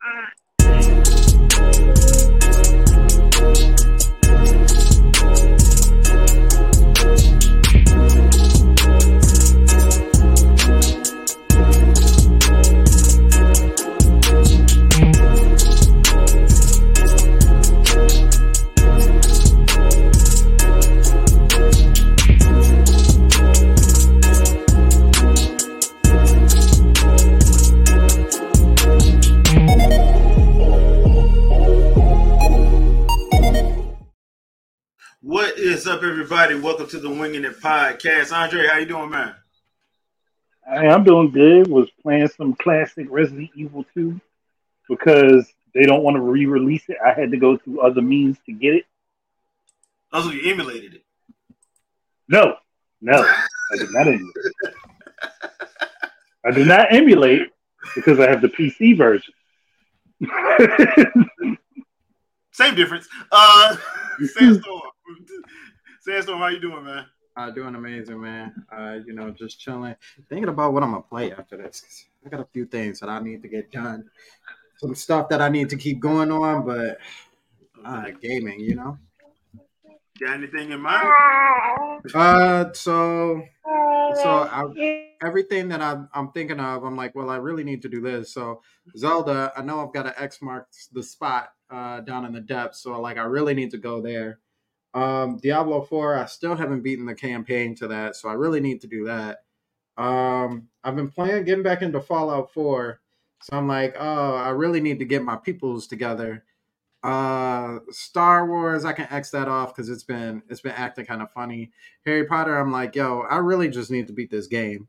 What Welcome to the Winging It Podcast. Andre, how you doing, man? Hey, I'm doing good. Was playing some classic Resident Evil 2 because they don't want to re-release it. I had to go through other means to get it. Also, you emulated it. No, no, I did not emulate. I did not emulate because I have the PC version. Same difference. Uh, Sandstorm. Sandstorm, how you doing, man? Uh, doing amazing, man. Uh, you know, just chilling, thinking about what I'm gonna play after this. I got a few things that I need to get done, some stuff that I need to keep going on, but uh, gaming, you know. Got anything in mind? Uh, so so I, everything that I'm, I'm thinking of, I'm like, well, I really need to do this. So Zelda, I know I've got an X marks the spot uh, down in the depths, so like I really need to go there. Um, Diablo Four, I still haven't beaten the campaign to that, so I really need to do that. Um, I've been playing, getting back into Fallout Four, so I'm like, oh, I really need to get my peoples together. Uh, Star Wars, I can X that off because it's been it's been acting kind of funny. Harry Potter, I'm like, yo, I really just need to beat this game.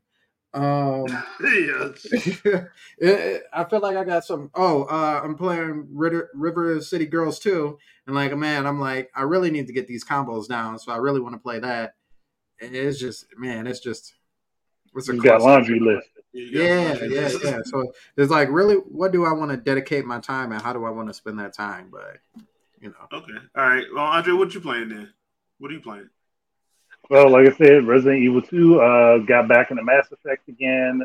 Um, yeah. it- it- I feel like I got some. Oh, uh, I'm playing River, River City Girls too, and like, man, I'm like, I really need to get these combos down, so I really want to play that. And It's just, man, it's just, it's a You got cluster. laundry list. Yeah, yeah, yeah. So it's like, really, what do I want to dedicate my time, and how do I want to spend that time? But you know, Okay. All right. Well, Andre, what you playing then? What are you playing? Well, like I said, Resident Evil 2 uh, got back into Mass Effect again.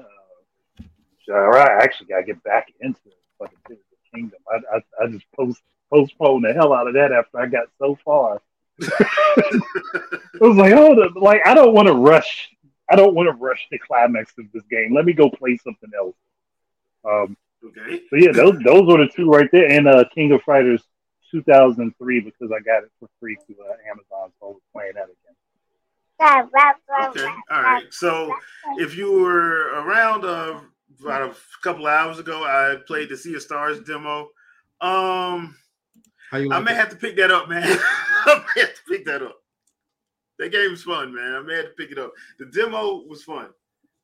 Uh, I actually got to get back into fucking Tears of the Kingdom. I, I, I just post, postponed the hell out of that after I got so far. I was like, hold up, like I don't want to rush. I don't want to rush the climax of this game. Let me go play something else. Um, Okay. so yeah, those those were the two right there, and uh, King of Fighters 2003 because I got it for free through uh, Amazon, so I was playing that again. Okay. All right. So if you were around uh, about a couple of hours ago, I played the Sea of Stars demo. Um, how you I may it? have to pick that up, man. I may have to pick that up. That game was fun, man. I may have to pick it up. The demo was fun.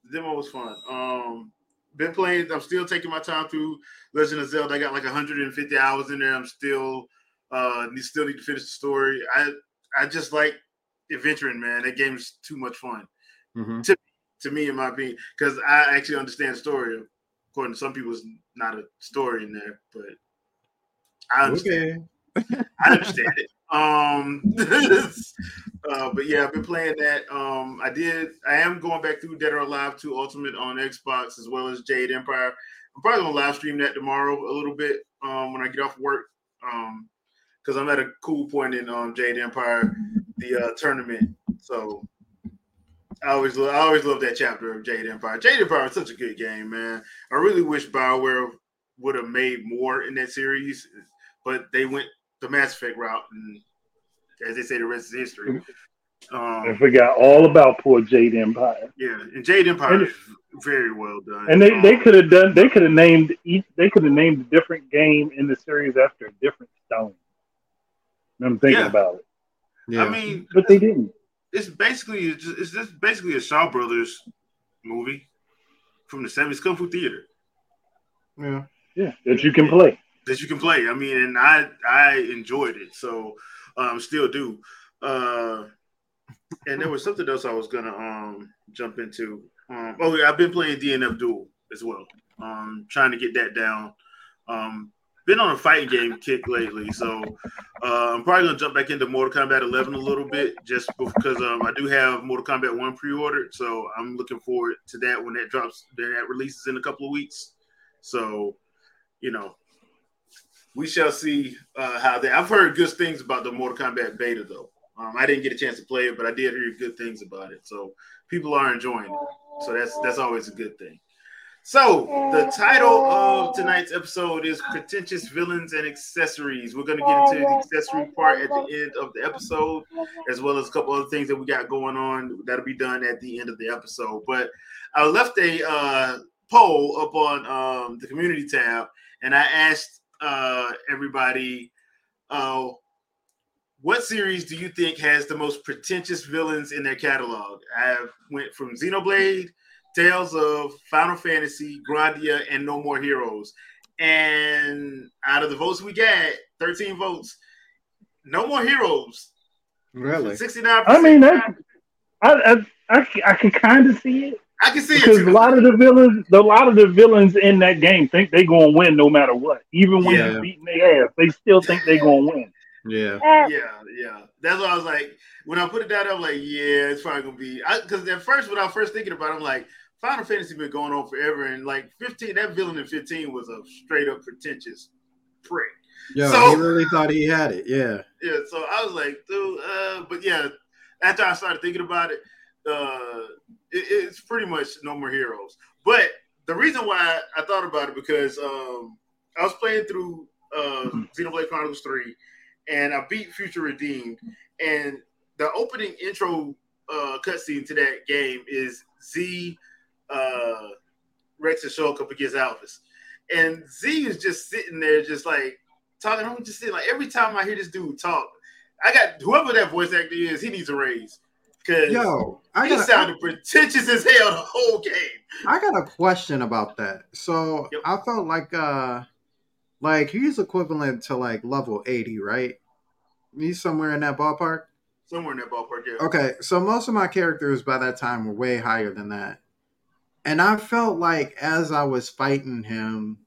The demo was fun. Um, been playing. I'm still taking my time through Legend of Zelda. I got like 150 hours in there. I'm still uh still need to finish the story. I I just like adventuring, man. That game is too much fun Mhm. to me, in my opinion, because I actually understand the story. According to some people, it's not a story in there, but I understand. Okay. I understand it. Um, uh, but yeah, I've been playing that. Um, I did. I am going back through Dead or Alive 2 Ultimate on Xbox as well as Jade Empire. I'm probably gonna live stream that tomorrow a little bit um, when I get off work. Um, because I'm at a cool point in um, Jade Empire, the uh, tournament. So I always, lo- I always love that chapter of Jade Empire. Jade Empire is such a good game, man. I really wish Bioware would have made more in that series, but they went the Mass Effect route, and as they say, the rest is history. I Um, forgot all about poor Jade Empire. yeah, and Jade Empire And- is very well done. And they, they Um, could have done they could have named each they could have named a different game in the series after a different stone. I'm thinking Yeah. about it. Yeah. I mean, But they didn't. it's basically it's just, it's just basically a Shaw Brothers movie from the 70s Kung Fu Theater. yeah. Yeah, that you can play. that you can play. I mean, and I I enjoyed it, so um still do. Uh and there was something else I was gonna um jump into. Um oh yeah, I've been playing DNF Duel as well. Um trying to get that down. Um been on a fighting game kick lately, so uh, I'm probably gonna jump back into Mortal Kombat 11 a little bit, just because um, I do have Mortal Kombat 1 pre-ordered, so I'm looking forward to that when that drops, when that releases in a couple of weeks. So, you know, we shall see uh, how that. I've heard good things about the Mortal Kombat beta, though. Um, I didn't get a chance to play it, but I did hear good things about it. So people are enjoying it. So that's that's always a good thing. So the title of tonight's episode is pretentious villains and accessories. We're going to get into the accessory part at the end of the episode, as well as a couple other things that we got going on that'll be done at the end of the episode. But I left a uh, poll up on um, the community tab, and I asked uh, everybody, uh, what series do you think has the most pretentious villains in their catalog? I went from Xenoblade Tales of Final Fantasy, Grandia, and No More Heroes. And out of the votes we got, 13 votes, No More Heroes. Really? 69%. I mean, that, I, I, I, I can kind of see it. I can see because it. Because a lot of the villains, a lot of the villains in that game think they're gonna win no matter what. Even when Yeah. you're beating their ass, they still think they're gonna win. Yeah. Yeah, yeah. That's why I was like, when I put it down, I'm like, yeah, it's probably gonna be. Because at first, when I was first thinking about, it, I'm like, Final Fantasy been going on forever, and like 15, that villain in 15 was a straight up pretentious prick. Yeah, So- he really thought he had it. Yeah. Yeah, so I was like, dude, uh, but yeah, after I started thinking about it, uh, it, it's pretty much no more heroes. But the reason why I thought about it because um, I was playing through uh, Xenoblade Chronicles Three, and I beat Future Redeemed, and the opening intro uh, cutscene to that game is Z, uh, Rex and Shulk up against Alphys, and Z is just sitting there, just like talking. I'm just sitting like every time I hear this dude talk, I got whoever that voice actor is, he needs a raise because Yo, I he got sounded pretentious as hell the whole game. I got a question about that. So Yep. I felt like uh like he's equivalent to like level 80, right? He's somewhere in that ballpark. Somewhere in that ballpark, yeah. Okay, so most of my characters by that time were way higher than that. And I felt like as I was fighting him,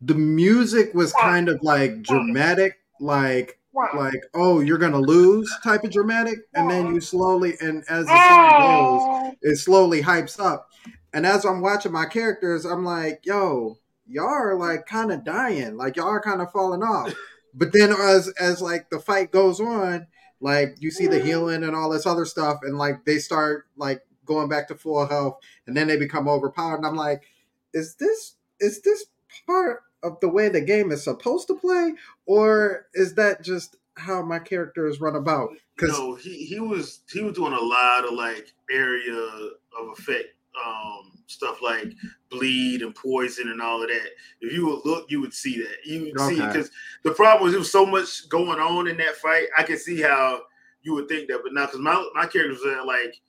the music was kind of like dramatic, like like oh you're gonna lose type of dramatic, and then you slowly and as the song goes, it slowly hypes up. And as I'm watching my characters, I'm like, yo, y'all are like kind of dying, like y'all are kind of falling off. But then as as like the fight goes on, like you see the mm. healing and all this other stuff, and like they start like going back to full health, and then they become overpowered. And I'm like, is this is this part of the way the game is supposed to play, or is that just how my characters run about? Because No, he he was he was doing a lot of like area of effect um stuff like bleed and poison and all of that. If you would look, you would see that. You would see because the problem was there was so much going on in that fight. I could see how you would think that, but now because my my character was at like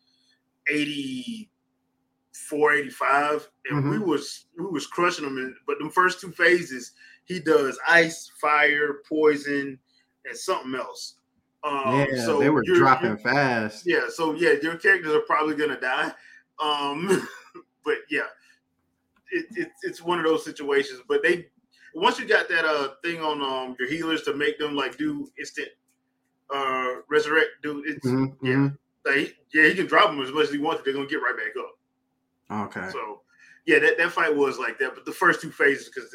84, 85, and we was we was crushing them. In, but the first two phases, he does ice, fire, poison, and something else. Um, yeah, so they were you're- dropping you're- fast. yeah, so yeah, your characters are probably gonna die. Um, but yeah, it, it, it's one of those situations. But they once you got that uh thing on um your healers to make them like do instant uh resurrect, dude. It's Mhm, yeah, like yeah, he can drop them as much as he wants. They're gonna get right back up. Okay. So yeah, that, that fight was like that. But the first two phases, because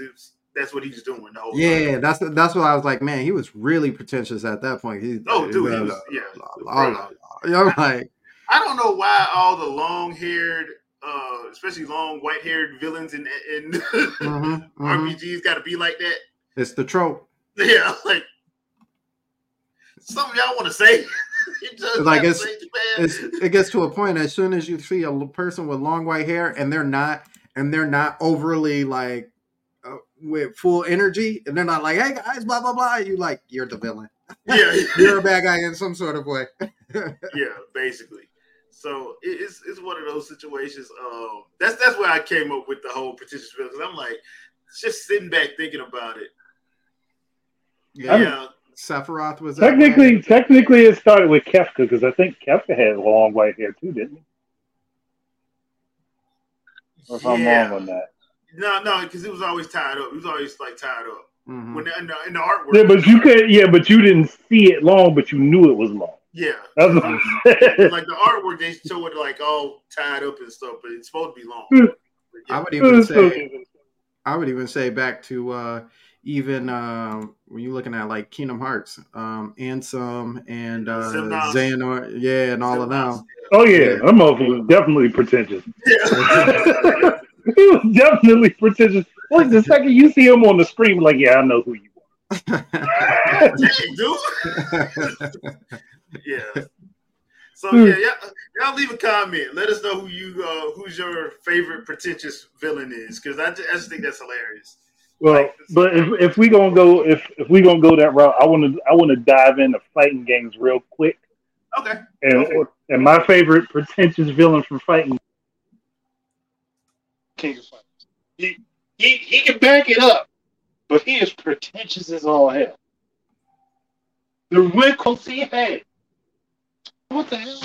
that's what he's doing the whole time. Yeah, that's that's what I was like. Man, he was really pretentious at that point. He, Oh, dude, he was yeah. la. I'm like, I don't know why all the long haired, uh, especially long white haired villains in in mhm, mhm. RPGs got to be like that. it's the trope. Yeah, like something y'all want to say. Like, it's- it. It's, it gets to a point as soon as you see a person with long white hair and they're not and they're not overly like uh, with full energy and they're not like, hey guys, blah blah blah. You like you're the villain. yeah, You're a bad guy in some sort of way. yeah, basically. So it's it's one of those situations. Um, that's that's where I came up with the whole pretentious villain. Because I'm like, just sitting back thinking about it. Yeah, Yeah, Sephiroth was that way. Technically, technically, it started with Kefka because I think Kefka had long white hair too, didn't he? Or if I'm wrong on that. No, no, because it was always tied up. It was always like tied up. Mhm. When the, in, the, in the artwork. Yeah, but you could. Yeah, but you didn't see it long, but you knew it was long. Yeah. That's what I'm saying. like the artwork, they show it like all tied up and stuff, but it's supposed to be long. Hmm. But I would even say I would even say back to uh, even uh, when you're looking at like Kingdom Hearts, um, Ansem and uh, Xehanort. Xehanort, yeah, and all of them. Oh yeah, that motherfucker was definitely pretentious. Yeah. he was definitely pretentious. Like the second you see him on the screen, like, yeah, I know who you are. Dude. yeah. So yeah, y'all, y'all leave a comment. Let us know who you uh, who's your favorite pretentious villain is, because I, I just think that's hilarious. Well, but if, if we gonna go if if we gonna go that route, I want to I want to dive into fighting games real quick. Okay. And and my favorite pretentious villain from fighting King of Fighters. He, he he can back it up, but he is pretentious as all hell. The wrinkles he had. What the hell?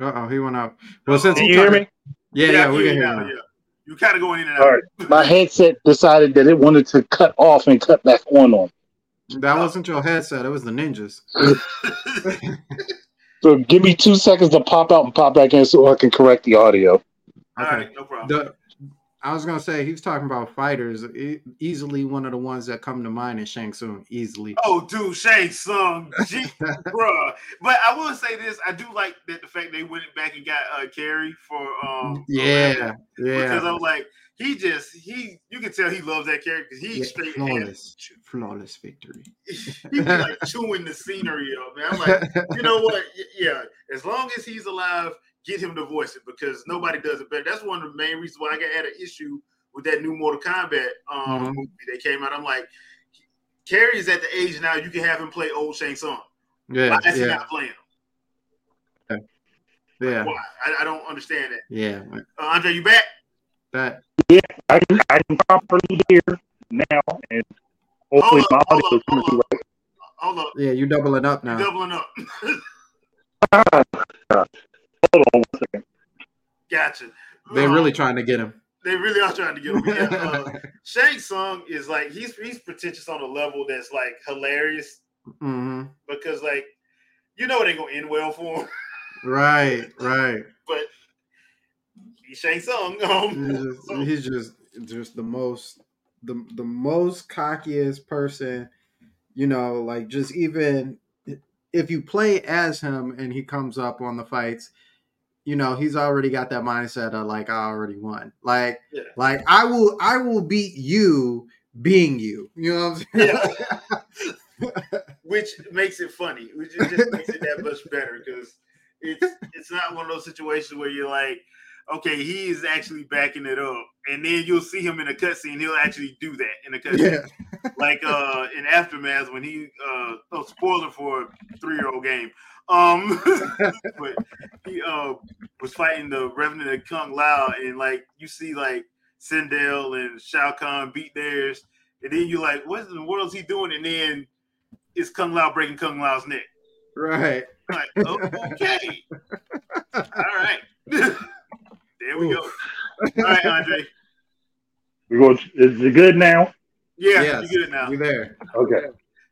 Uh oh, he went out. Well, since Can he you hear me? Yeah, I yeah, we hear can you hear now, you. Yeah. You kind of going in and out. right. My headset decided that it wanted to cut off and cut back on on. That wasn't your headset; it was the ninjas. So give me two seconds to pop out and pop back in so I can correct the audio. All Okay. right, no problem. The, I was gonna say he was talking about fighters. Easily one of the ones that come to mind is Shang Tsung. Easily. Oh, dude, Shang Tsung, G, bruh. But I will say this: I do like that the fact they went back and got uh, Cary for um, yeah, because yeah. I'm like he just he you can tell he loves that character because he Yeah, straight flawless, flawless victory. he like chewing the scenery up, man. I'm like, you know what? Yeah, as long as he's alive, get him to voice it because nobody does it better. That's one of the main reasons why I got had an issue with that new Mortal Kombat um, Mhm. movie that came out. I'm like, Cary is at the age now you can have him play old Shang Tsung. Yeah, Why is he not playing him? yeah, Why? I, I don't understand that. yeah. Uh, Andre, you back? That Yeah, I can I can properly hear now, and hopefully Hold my up, hold audio is up, coming hold through Hold up, yeah, you're doubling up you now. doubling up. right. Hold on one second. gotcha. They're Um, really trying to get him. They really are trying to get him. Yeah, uh, Shang Tsung is like he's he's pretentious on a level that's like hilarious hmm because like you know it ain't gonna end well for him, Right, right. but he's Shang Tsung. Um, He's just, so- he's just just the most the the most cockiest person, you know, like just even if you play as him and he comes up on the fights, you know, he's already got that mindset of like I already won. Like Yeah. like I will I will beat you being you. You know what I'm saying? which makes it funny, which just makes it that much better because it's it's not one of those situations where you're like, okay, he is actually backing it up, and then you'll see him in a cutscene, he'll actually do that in a cutscene. yeah. like uh in aftermath when he uh oh spoiler for a three-year-old game um but he uh was fighting the revenant of kung lao and like you see like sindel and shao kahn beat theirs and then you're like what in the world is he doing and then it's kung lao breaking kung lao's neck Right. like oh, okay all right there we go all right andre We go. Is it good now? yeah Yes. you get it now We there. Okay.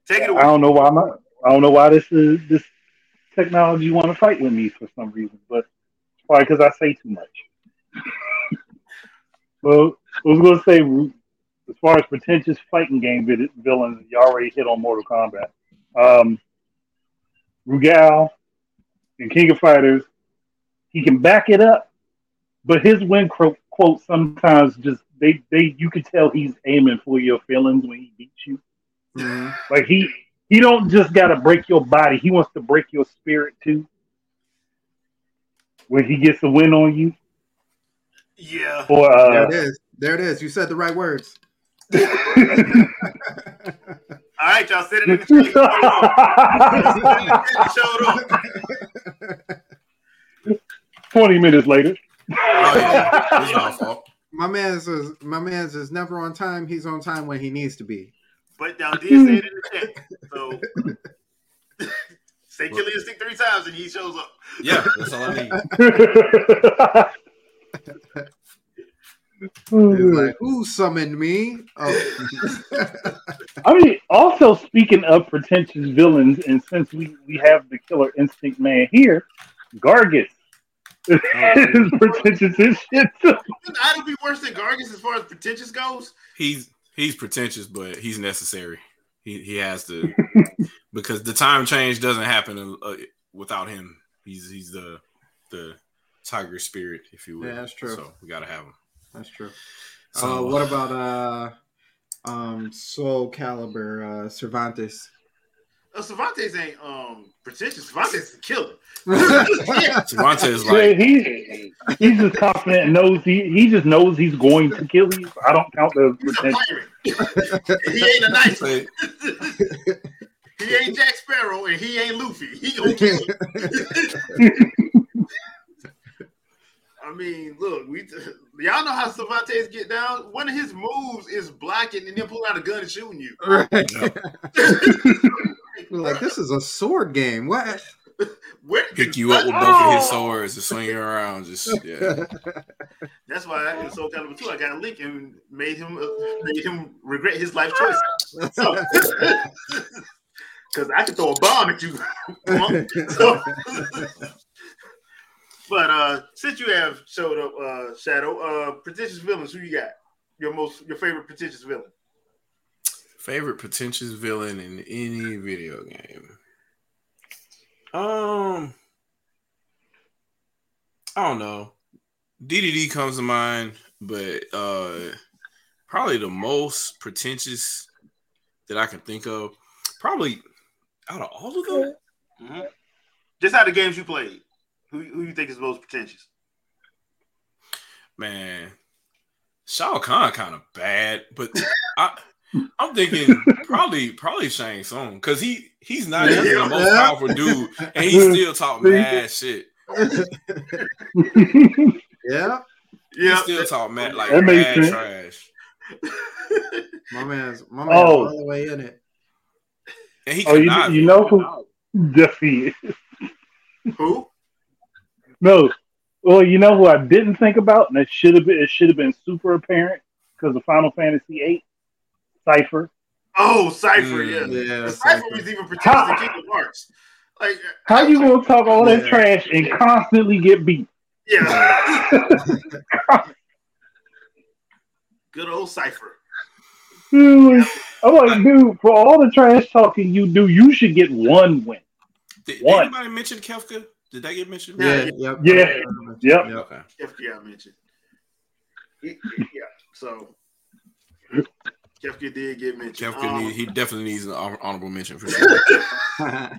take it away. I don't know why my I don't know why this is this technology want to fight with me for some reason, but it's probably because I say too much. well, I was going to say, as far as pretentious fighting game vid- villains, you already hit on Mortal Kombat. Um, Rugal in King of Fighters, he can back it up, but his win quote, quote sometimes just they they you can tell he's aiming for your feelings when he beats you. Mhm. Like he he don't just gotta break your body, he wants to break your spirit too. When he gets a win on you. yeah Or There uh it is. There it is. You said the right words. all right y'all sit it in the chat. showed up. twenty minutes later. Oh, yeah. My fault. My man's is my man's is never on time. He's on time when he needs to be. But y'all did say it in the chat. So say kill stick three times and he shows up. Yeah, that's all I need. He's like, who summoned me? Oh. I mean, also speaking of pretentious villains, and since we, we have the killer instinct man here, Gargos is pretentious as shit. too. Could Eyedol be worse than Gargos as far as pretentious goes? He's he's pretentious, but he's necessary. He he has to because the time change doesn't happen uh, without him. He's he's the the tiger spirit, if you will. Yeah, that's true. So we gotta have him. That's true. So uh, what about uh, um, Soul Calibur uh, Cervantes? Uh, Cervantes ain't um pretentious. Cervantes is a killer. Cervantes is Yeah, like he he's just confident and knows he he just knows he's going to kill you. I don't count the He's a pretentious. pirate. he ain't a nice one. say, He ain't Jack Sparrow and he ain't Luffy. He gonna kill you. I mean, look, we y'all know how Cervantes get down. One of his moves is blocking and then pulling out a gun and shooting you. right. Yeah. We're like, this is a sword game. What? Where pick you up with both of his swords and swing you around. Just yeah. That's why I in Soul Calibur 2, I got a link and made him uh, made him regret his life choices. Because I could throw a bomb at you. So- but uh, since you have showed up, uh, Shadow, uh, pretentious villains, who you got? Your most, your favorite pretentious villain? Favorite pretentious villain in any video game. Um, I don't know. DDD comes to mind, but uh, probably the most pretentious that I can think of, probably out of all of them. Mhm. Just out of the games you played, who who you think is the most pretentious? Man, Shao Kahn kind of bad, but I. I'm thinking probably probably Shang Tsung because he he's not even the most Yeah. powerful dude and he still talk mad shit. yeah, He Yeah, still talk mad like That mad sense. trash. my man's my man's Oh. all the way in it. And he Oh, you, you know who? Jesse. who? No. Well, you know who I didn't think about, and it should have been. It should have been super apparent because of Final Fantasy VIII. Seifer. Oh, Seifer. Mm. Yeah, Yeah, Seifer Seifer. was even pretentious in Kingdom Hearts. Like, How you gonna talk all that Yeah. trash and constantly get beat? Yeah. Good old Seifer. Dude, I'm like, dude, for all the trash talking you do, you should get one win. Did, did anybody mention Kefka? Did that get mentioned? Yeah, yep. Yeah. Yep. Yep. Okay. Kefka, I mentioned. Yeah, so Kefka did get mentioned. Kefka Um, need, he definitely needs an hon- mention for sure.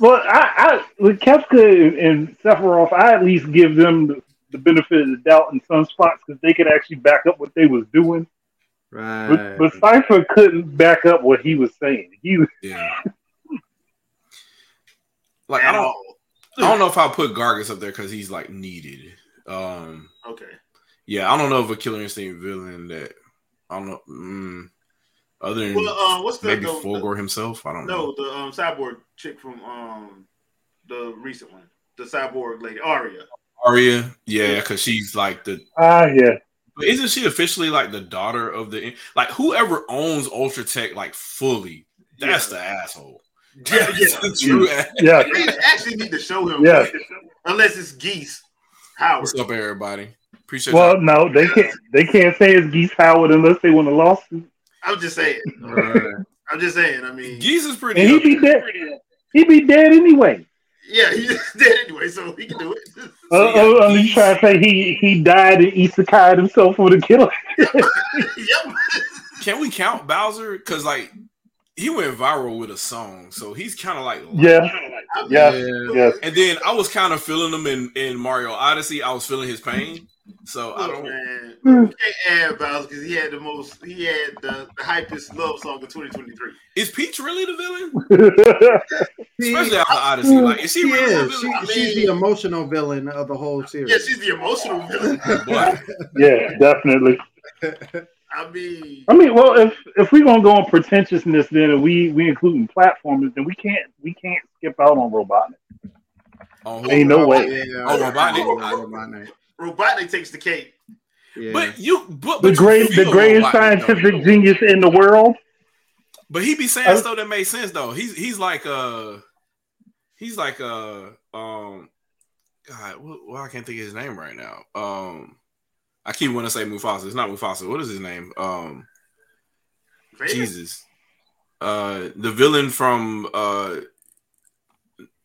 Well, I, I with Kefka and Sephiroth, I at least give them the, the benefit of the doubt in some spots because they could actually back up what they was doing. right. But, but Seifer couldn't back up what he was saying. He was Yeah. Like I don't. I don't know if I'll put Gargos up there because he's like needed. Um Okay. yeah, I don't know if a killer instinct villain that I don't know mm, other than Well, uh, what's the maybe the, Fulgor himself. I don't know. No, the um, cyborg chick from um the recent one, the cyborg lady Aria. Arya, yeah, because she's like the ah yeah. But isn't she officially like the daughter of the like whoever owns Ultra Tech like fully? That's the asshole. Yeah, That's yeah. the true ass. Yeah. They actually need to show him. Yeah. Unless it's Geese Howard. What's up, everybody? Appreciate Well, y'all. no, they can't. They can't say it's Geese Howard unless they want a lawsuit. I'm just saying. Right. I'm just saying. I mean, Geese is pretty. And he'd be dead. He'd be dead anyway. yeah, he's dead anyway, so he can do it. Uh, yeah, uh, you Geese- trying to say he he died and isekai himself for the killer? yep. Can we count Bowser? Because like he went viral with a song, so he's kind of like Yeah, yeah, Yeah. yeah. And then I was kind of feeling him in in Mario Odyssey. I was feeling his pain. So I don't. man, Hmm. can't add Bowser because he had the most. He had the, the hypest love song of 2023. Is Peach really the villain? Especially after Odyssey. Like, is she She really the is. She, villain? she's the emotional villain of the whole series. Yeah, she's the emotional villain. Yeah, definitely. I mean, I mean, well, if if we're gonna go on pretentiousness, then and we we including platformers, then we can't we can't skip out on Robotnik. on who? Ain't no way. Yeah, Oh, Robotnik. Robotnik. Robotnik takes the cake. Yeah. But you, but, The but you great, the greatest like it, though. scientific genius in the world. But he be saying Uh, stuff that makes sense though. He's he's like uh he's like uh um God, well, well I can't think of his name right now. Um I keep wanting to say Mufasa. It's not Mufasa. What is his name? Um Vader? Jesus. Uh the villain from uh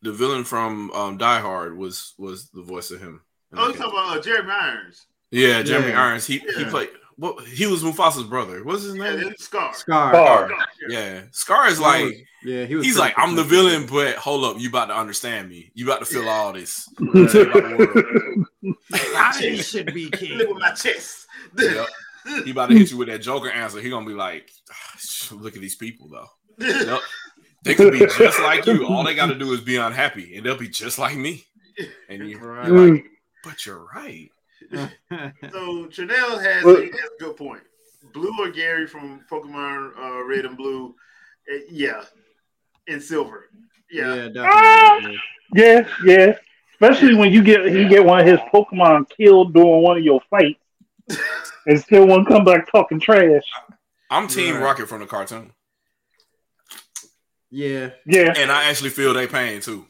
the villain from um Die Hard was was the voice of him. Oh, you talking about uh, Jeremy Irons? Yeah, Jeremy Yeah. Irons. He he Yeah. played well, he was Mufasa's brother. What's his name? it's Scar. Scar. Scar. Yeah. Scar is like Yeah, he was. He's like, I'm the villain, but hold up, you about to understand me. You about to feel all this. I should be king. Look with my chest. Yep. He about to hit you with that Joker answer. He gonna be like, "Ah, look at these people though. Yep. They could be just like you. All they got to do is be unhappy, and they'll be just like me. And you, Right. you're like, but you're right. So Chanel has, Well- a, has a good point. Blue or Gary from Pokemon uh, Red and Blue, eh, yeah, and Silver, yeah. yeah, definitely. yeah, yeah. Especially when you get he get one of his Pokemon killed during one of your fights, and still one come back talking trash. I'm Team Right. Rocket from the cartoon, Yeah, Yeah, and I actually feel their pain too.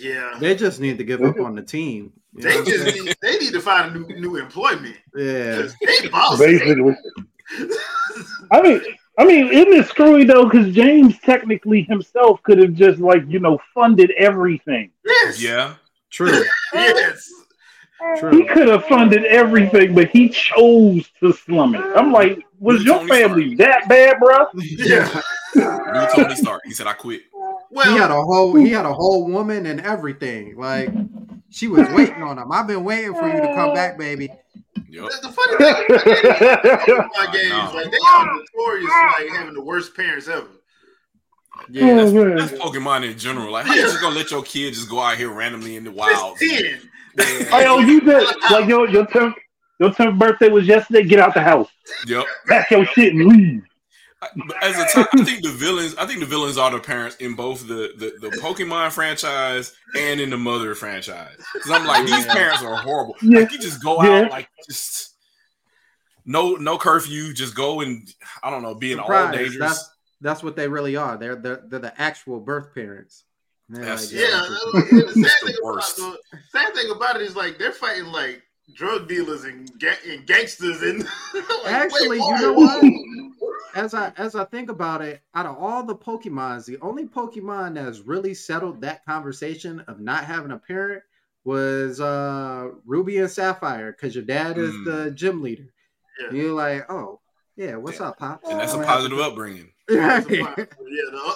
Yeah. they just need to give up on the team. They just need, they need to find a new new employment. Yeah, They boss. basically. I mean, I mean, isn't it screwy though? Because James technically himself could have just like you know funded everything. yes. Yeah, true, Yes. True. He could have funded everything, but he chose to slum it. I'm like, was your Tony family that bad, bro? Yeah. new Tony Stark. He said, "I quit." Well, he had a whole he had a whole woman and everything. Like she was waiting on him. I've been waiting for you to come back, baby. Yep. the, the funny thing, my games like they are notorious for, like having the worst parents ever. Yeah, oh, That's, man. that's Pokemon in general. Like, how you just gonna let your kid just go out here randomly in the wild? Just ten. Hey, oh, you did like your your tenth your tenth birthday was yesterday. Get out the house, Yep. pack your shit, and leave. But As a time, I think the villains. I think the villains are the parents in both the the, the Pokemon franchise and in the Mother franchise. Because I'm like, these Yeah. parents are horrible. Yeah. Like you just go Yeah. out like just no no curfew. Just go and I don't know, being all Surprise, dangerous. That's that's what they really are. They're they're, they're the actual birth parents. And they're That's- like, Yeah, yeah, the sad the thing, about, the sad thing about it is like they're fighting like drug dealers and, ga- and gangsters and like, Actually, wait, you know what? As I as I think about it, out of all the Pokemons, the only Pokemon that's really settled that conversation of not having a parent was uh Ruby and Sapphire, because your dad is Mm. the gym leader. Yeah. You're like, oh yeah, what's Yeah. up, Pop? and that's a positive upbringing. Yeah, Right.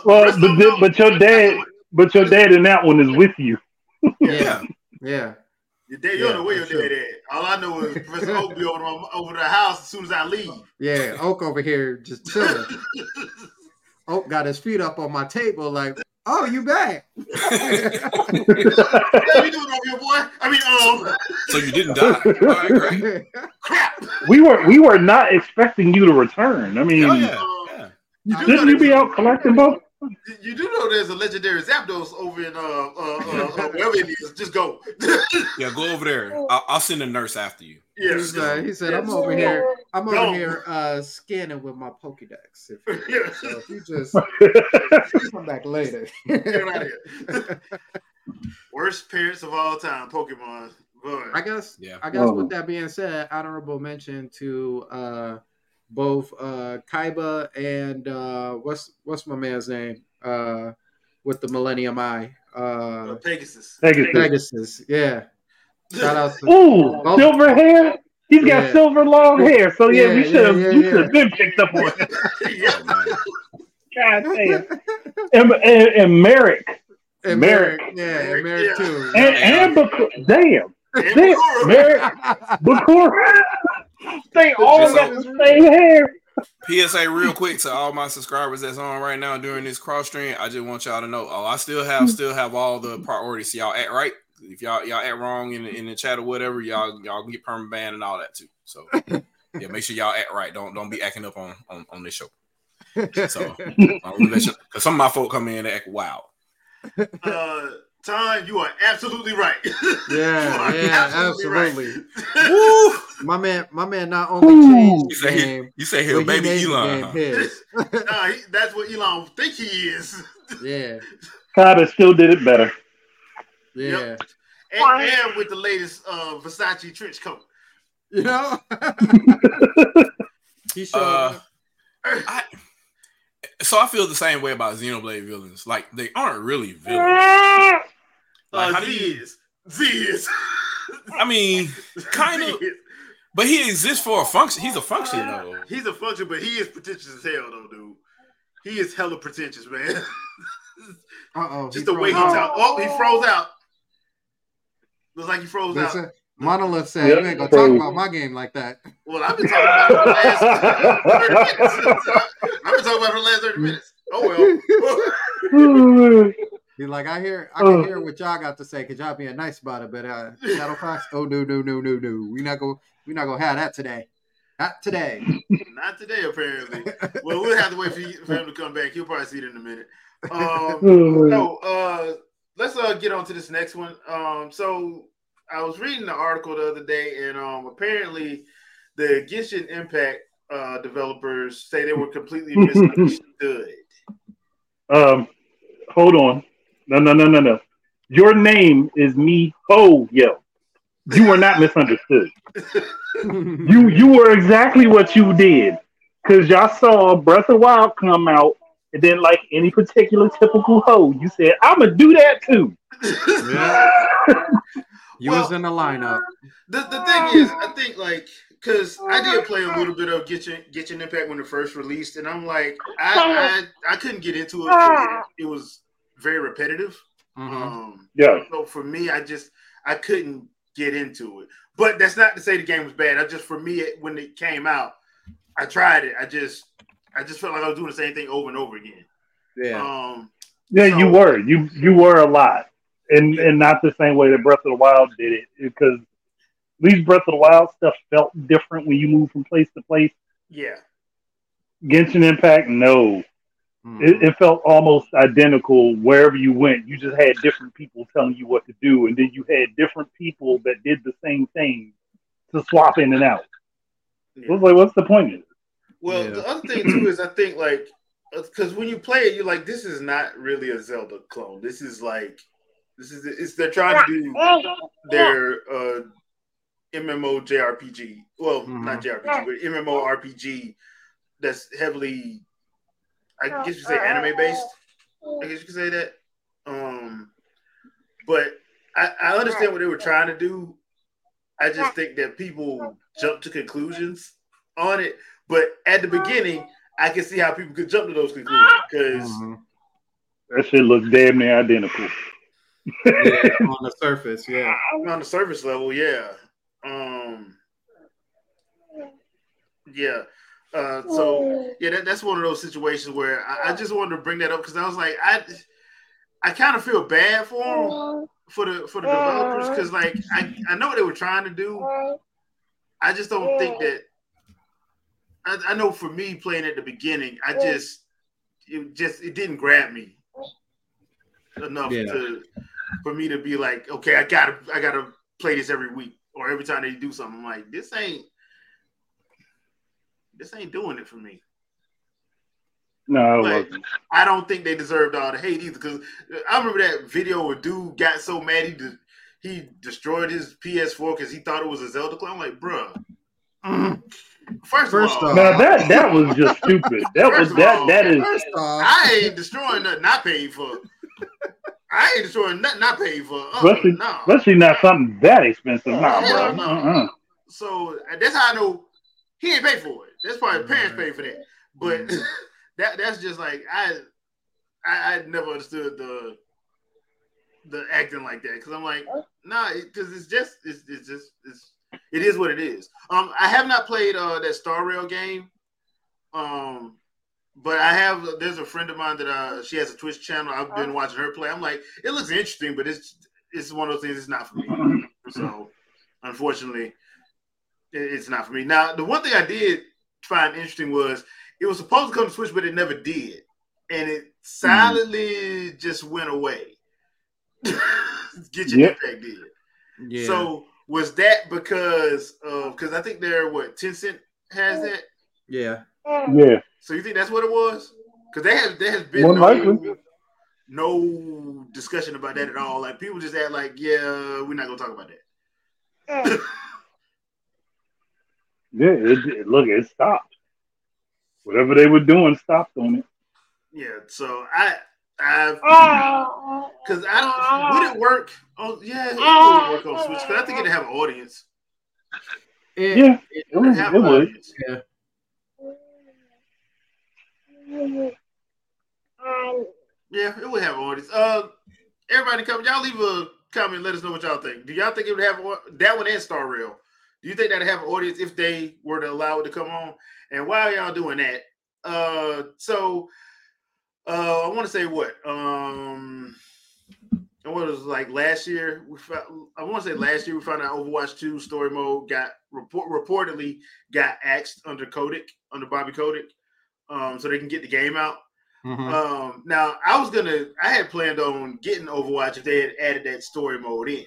Well, but of the- them, but your dad- But your dad in that one is with you. yeah, yeah. Your dad, you don't know where your for sure. dad at. All I know is Professor Oak be over, my- over the house as soon as I leave. Yeah, Oak over here just chilling. Oak got his feet up on my table, like, oh, you back? What you doing over here, boy? I mean, um, So you didn't die. All right, great. crap. We were we were not expecting you to return. I mean, oh, yeah. Yeah. didn't you be out collecting both? You do know there's a legendary Zapdos over in uh, uh, uh, uh wherever it is. Just go. Yeah, go over there. I'll, I'll send a nurse after you. yeah, He's, uh, he said, "I'm over here. I'm over Go. here uh, scanning with my Pokédex. If, yeah. so if you just come back later." Get out of here. Worst parents of all time, Pokemon. Boy. I guess. Yeah. I guess. Oh. With that being said, honorable mention to uh, both uh, Kaiba and uh, what's what's my man's name uh, with the Millennium Eye. Uh, Pegasus. Pegasus. Pegasus. Yeah. Shout out to Ooh, Oh. silver hair. He's got Yeah. silver long hair. So yeah, Yeah, we should have yeah, yeah, we yeah. should have been picked up on. it. yeah. Man. God damn. And, and, and Marik and Marik. Marik. Yeah, and Marik Yeah. too. and and Bak- damn, And damn, Marik, Bakura. They all So- got the same hair. PSA real quick to all my subscribers that's on right now during this cross stream. I just want y'all to know. Oh, I still have still have all the priorities. So y'all act right. If y'all y'all act wrong in the, in the chat or whatever, y'all y'all can get permanent ban and all that too. So yeah, make sure y'all act right. Don't don't be acting up on on, on this show. So because some of my folk come in and act wild. Uh, Tom, you are absolutely right. You Yeah, are yeah, right. absolutely. Woo! My man, my man, not only changed You the say game, you say he'll he baby made Elon. huh? nah, he, that's what Elon think he is. yeah, Kata still did it better. yeah. And, and with the latest uh, Versace trench coat. You know, he showed Uh. I, so I feel the same way about Xenoblade villains. Like they aren't really villains. Like, Uh, how do Z you- is. Z is. I mean, kind Z of, but he exists for a function. He's a function though. He's a function, but he is pretentious as hell, though, dude. He is hella pretentious, man. Uh oh. Just the way he talk. Oh, he froze out. Looks like he froze out. Listen, Monolith said Yep, you ain't gonna talk about my game like that. Well, I've been talking about it for the last 30 minutes. I've been talking about it for the last 30 minutes. Oh, well. He's like, I hear, I can Oh. hear what y'all got to say because y'all being nice about it, but uh, Shadow Fox, oh no, no, no, no, no, we not go, we not gonna have that today, not today. Not today, apparently. Well, we'll have to wait for, you, for him to come back. He'll probably see it in a minute. Um, no, uh, let's uh, get on to this next one. Um, so I was reading the article the other day, and um, apparently the Genshin Impact uh, developers say they were completely misunderstood. Um, hold on. No, no, no, no, no. Your name is me. Ho, yo. You were not misunderstood. You you were exactly what you did. Cause y'all saw Breath of Wild come out, and then like any particular typical hoe, you said, I'ma do that too. Yeah. You was in the lineup. The, the thing is, I think like because I did play a little bit of Get Your Get Your Impact when it first released, and I'm like, I I, I couldn't get into It, it was very repetitive. Mhm. Um, Yeah. so for me, I just I couldn't get into it. But that's not to say the game was bad. I just for me it, when it came out, I tried it. I just I just felt like I was doing the same thing over and over again. Yeah. Um, Yeah, you were. You you were a lot. And and not the same way that Breath of the Wild did it. Because at least Breath of the Wild stuff felt different when you move from place to place. yeah, Genshin Impact, no. Mhm. It, it felt almost identical wherever you went. You just had different people telling you what to do, and then you had different people that did the same thing to swap in and out. It was like, what's the point of it? Well, Yeah. the other thing too is I think like because when you play it, you're like, this is not really a Zelda clone. This is like this is it's they're trying to do their uh MMO JRPG. Well, not JRPG, but MMO RPG that's heavily I guess you say anime based. I guess you could say that. Um but I, I understand what they were trying to do. I just think that people jump to conclusions on it. But at the beginning, I can see how people could jump to those conclusions because Mhm. That shit looks damn near identical. Yeah, on the surface, yeah. on the surface level, yeah. Um, yeah. Uh, so yeah, that, that's one of those situations where I, I just wanted to bring that up because I was like, I, I kind of feel bad for them uh-huh. for the for the uh-huh. developers because like I, I know what they were trying to do. Uh-huh. I just don't think that. I, I know for me playing at the beginning, I just it just it didn't grab me enough Yeah. to for me to be like, okay, I gotta I gotta play this every week or every time they do something. I'm like, this ain't this ain't doing it for me. No, it Like, wasn't. I don't think they deserved all the hate either. Because I remember that video where dude got so mad he de- he destroyed his PS4 because he thought it was a Zelda clone. I'm like, bruh. First, First of all, off- that that was just stupid. That was First of that all, that is First off, I ain't destroying nothing I paid for. I ain't destroying nothing I paid for. Uh, especially no. especially not something that expensive. Nah, Hell bro. no. Uh-uh. So that's how I know he ain't paid for it. That's probably parents paid for that. But that that's just like I I, I never understood the the acting like that because I'm like nah because it's just it's, it's just it's it is what it is. Um, I have not played uh that Star Rail game. Um, but I have there's a friend of mine that uh she has a Twitch channel. I've been watching her play. I'm like it looks interesting, but it's it's one of those things. It's not for me. So unfortunately, it- it's not for me. Now, the one thing I did find interesting was it was supposed to come to Switch, but it never did, and it silently just went away. Get your Yep. impact did. yeah. So was that because of because I think they're what Tencent has that. Yeah. Yeah. So you think that's what it was? Because there has there has been More no, likely. no discussion about that at all. Like people just act like, yeah, we're not gonna talk about that. Yeah. It, it- look, it stopped. Whatever they were doing stopped on it. Yeah. So I I because I don't would it work? Oh yeah, it would work on Switch. Because I think it'd have an audience. It, Yeah. It, It would have it an would. audience. yeah. Yeah, it would have an audience. Uh, everybody come, y'all leave a comment. Let us know what y'all think. Do y'all think it would have that one and Star Rail? Do you think that'd have an audience if they were to allow it to come on? And while y'all doing that, uh, so uh, I want to say what um, what was like last year? We found, I want to say last year we found out Overwatch Two story mode got report reportedly got axed under Kotick under Bobby Kotick, um, so they can get the game out. Mhm. Um, now I was gonna, I had planned on getting Overwatch if they had added that story mode in,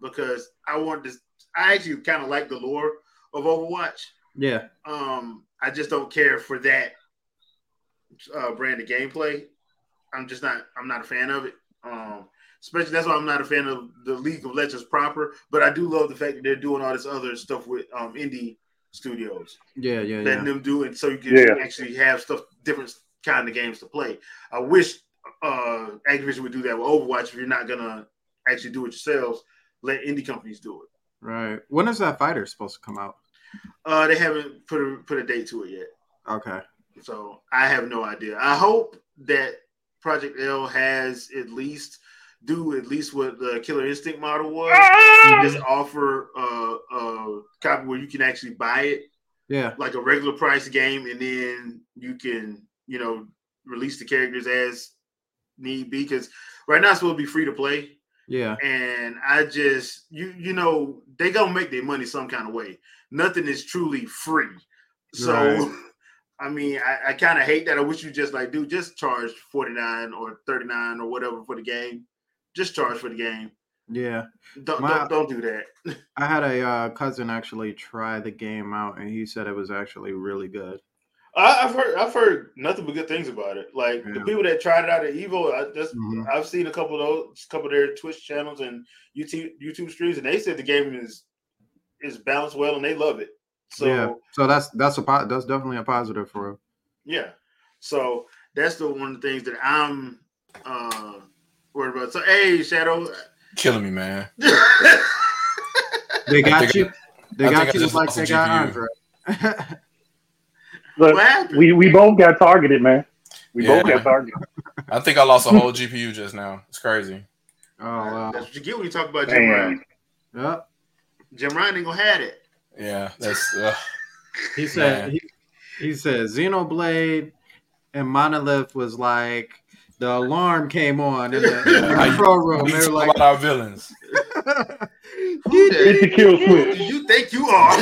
because I wanted to. I actually kind of like the lore of Overwatch. yeah. Um, I just don't care for that uh, brand of gameplay. I'm just not. I'm not a fan of it. Um, especially that's why I'm not a fan of the League of Legends proper. But I do love the fact that they're doing all this other stuff with um, indie studios Yeah. Yeah. letting Yeah. them do it so you can Yeah. actually have stuff different kind of games to play. I wish uh Activision would do that with Overwatch if you're not gonna actually do it yourselves. Let indie companies do it. Right. When is that fighter supposed to come out? Uh they haven't put a put a date to it yet. Okay. So I have no idea. I hope that Project L has at least do at least what the Killer Instinct model was. Just offer uh, a copy where you can actually buy it Yeah. like a regular price game, and then you can, you know, release the characters as need be. Because right now it's supposed to be free to play, Yeah. and I just, you, you know, they gonna make their money some kind of way. Nothing is truly free, so. Right. I mean, I, I kind of hate that. I wish you just like, dude, just charge forty nine or thirty nine or whatever for the game. Just charge for the game. Yeah. Don't My- don't, don't do that. I had a uh, cousin actually try the game out, and he said it was actually really good. I, I've heard I've heard nothing but good things about it. Like the people that tried it out at Evo, I just Mhm. I've seen a couple of those, couple of their Twitch channels and YouTube YouTube streams, and they said the game is is balanced well, and they love it. So yeah. yeah, So that's that's a that's definitely a positive for him. so that's the one of the things that I'm uh worried about. So hey, Shadow, Killing me, man. They got think you. They I got you just like they got Andre. Look, what we, we both got targeted, man. We Yeah. both got targeted. I think I lost a whole GPU just now. It's crazy. oh wow. That's what you get when you talk about Jim Ryan. Man. Yep. Jim Ryan ain't gonna have it. Yeah, that's uh, He said he, he said Xenoblade and Monolith was like the alarm came on in the, in the control room. we They were like, about our villains. Who the Hit the kill switch. do you think you are?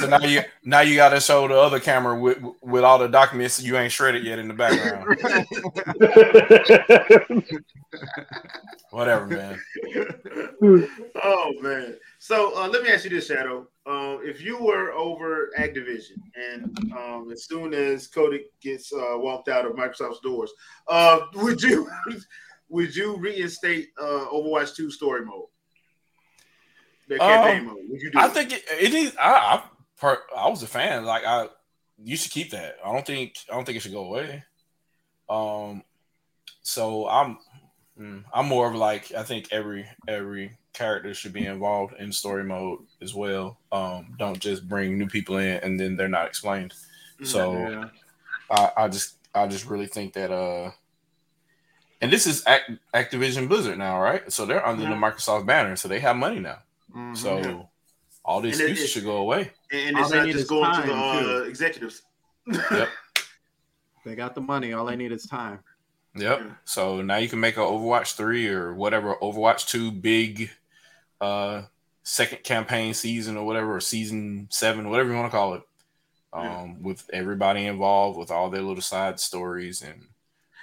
So now you now you got to show the other camera with with all the documents you ain't shredded yet in the background. Whatever, man. oh man. So uh, let me ask you this, Shadow. Uh, if you were over Activision, and um, as soon as Kotick gets uh, walked out of Microsoft's doors, uh, would you would you reinstate uh, Overwatch Two story mode? The campaign mode. Would you do? Um, I it? think it, it is. I I, per, I was a fan. Like I, you should keep that. I don't think I don't think it should go away. Um, so I'm mm, I'm more of like I think every every character should be involved in story mode as well. Um, don't just bring new people in and then they're not explained. So yeah. I, I just I just really think that uh and this is Act, Activision Blizzard now, right? So they're under the Mhm. Microsoft banner, so they have money now. Mhm. So Yeah. all these And excuses it- should go away. and all it's they not just going to the uh, executives. Yep. they got the money. All they need is time. Yep. Yeah. So now you can make a Overwatch three or whatever Overwatch two big uh second campaign season or whatever or season seven, whatever you want to call it. Um Yeah. with everybody involved with all their little side stories and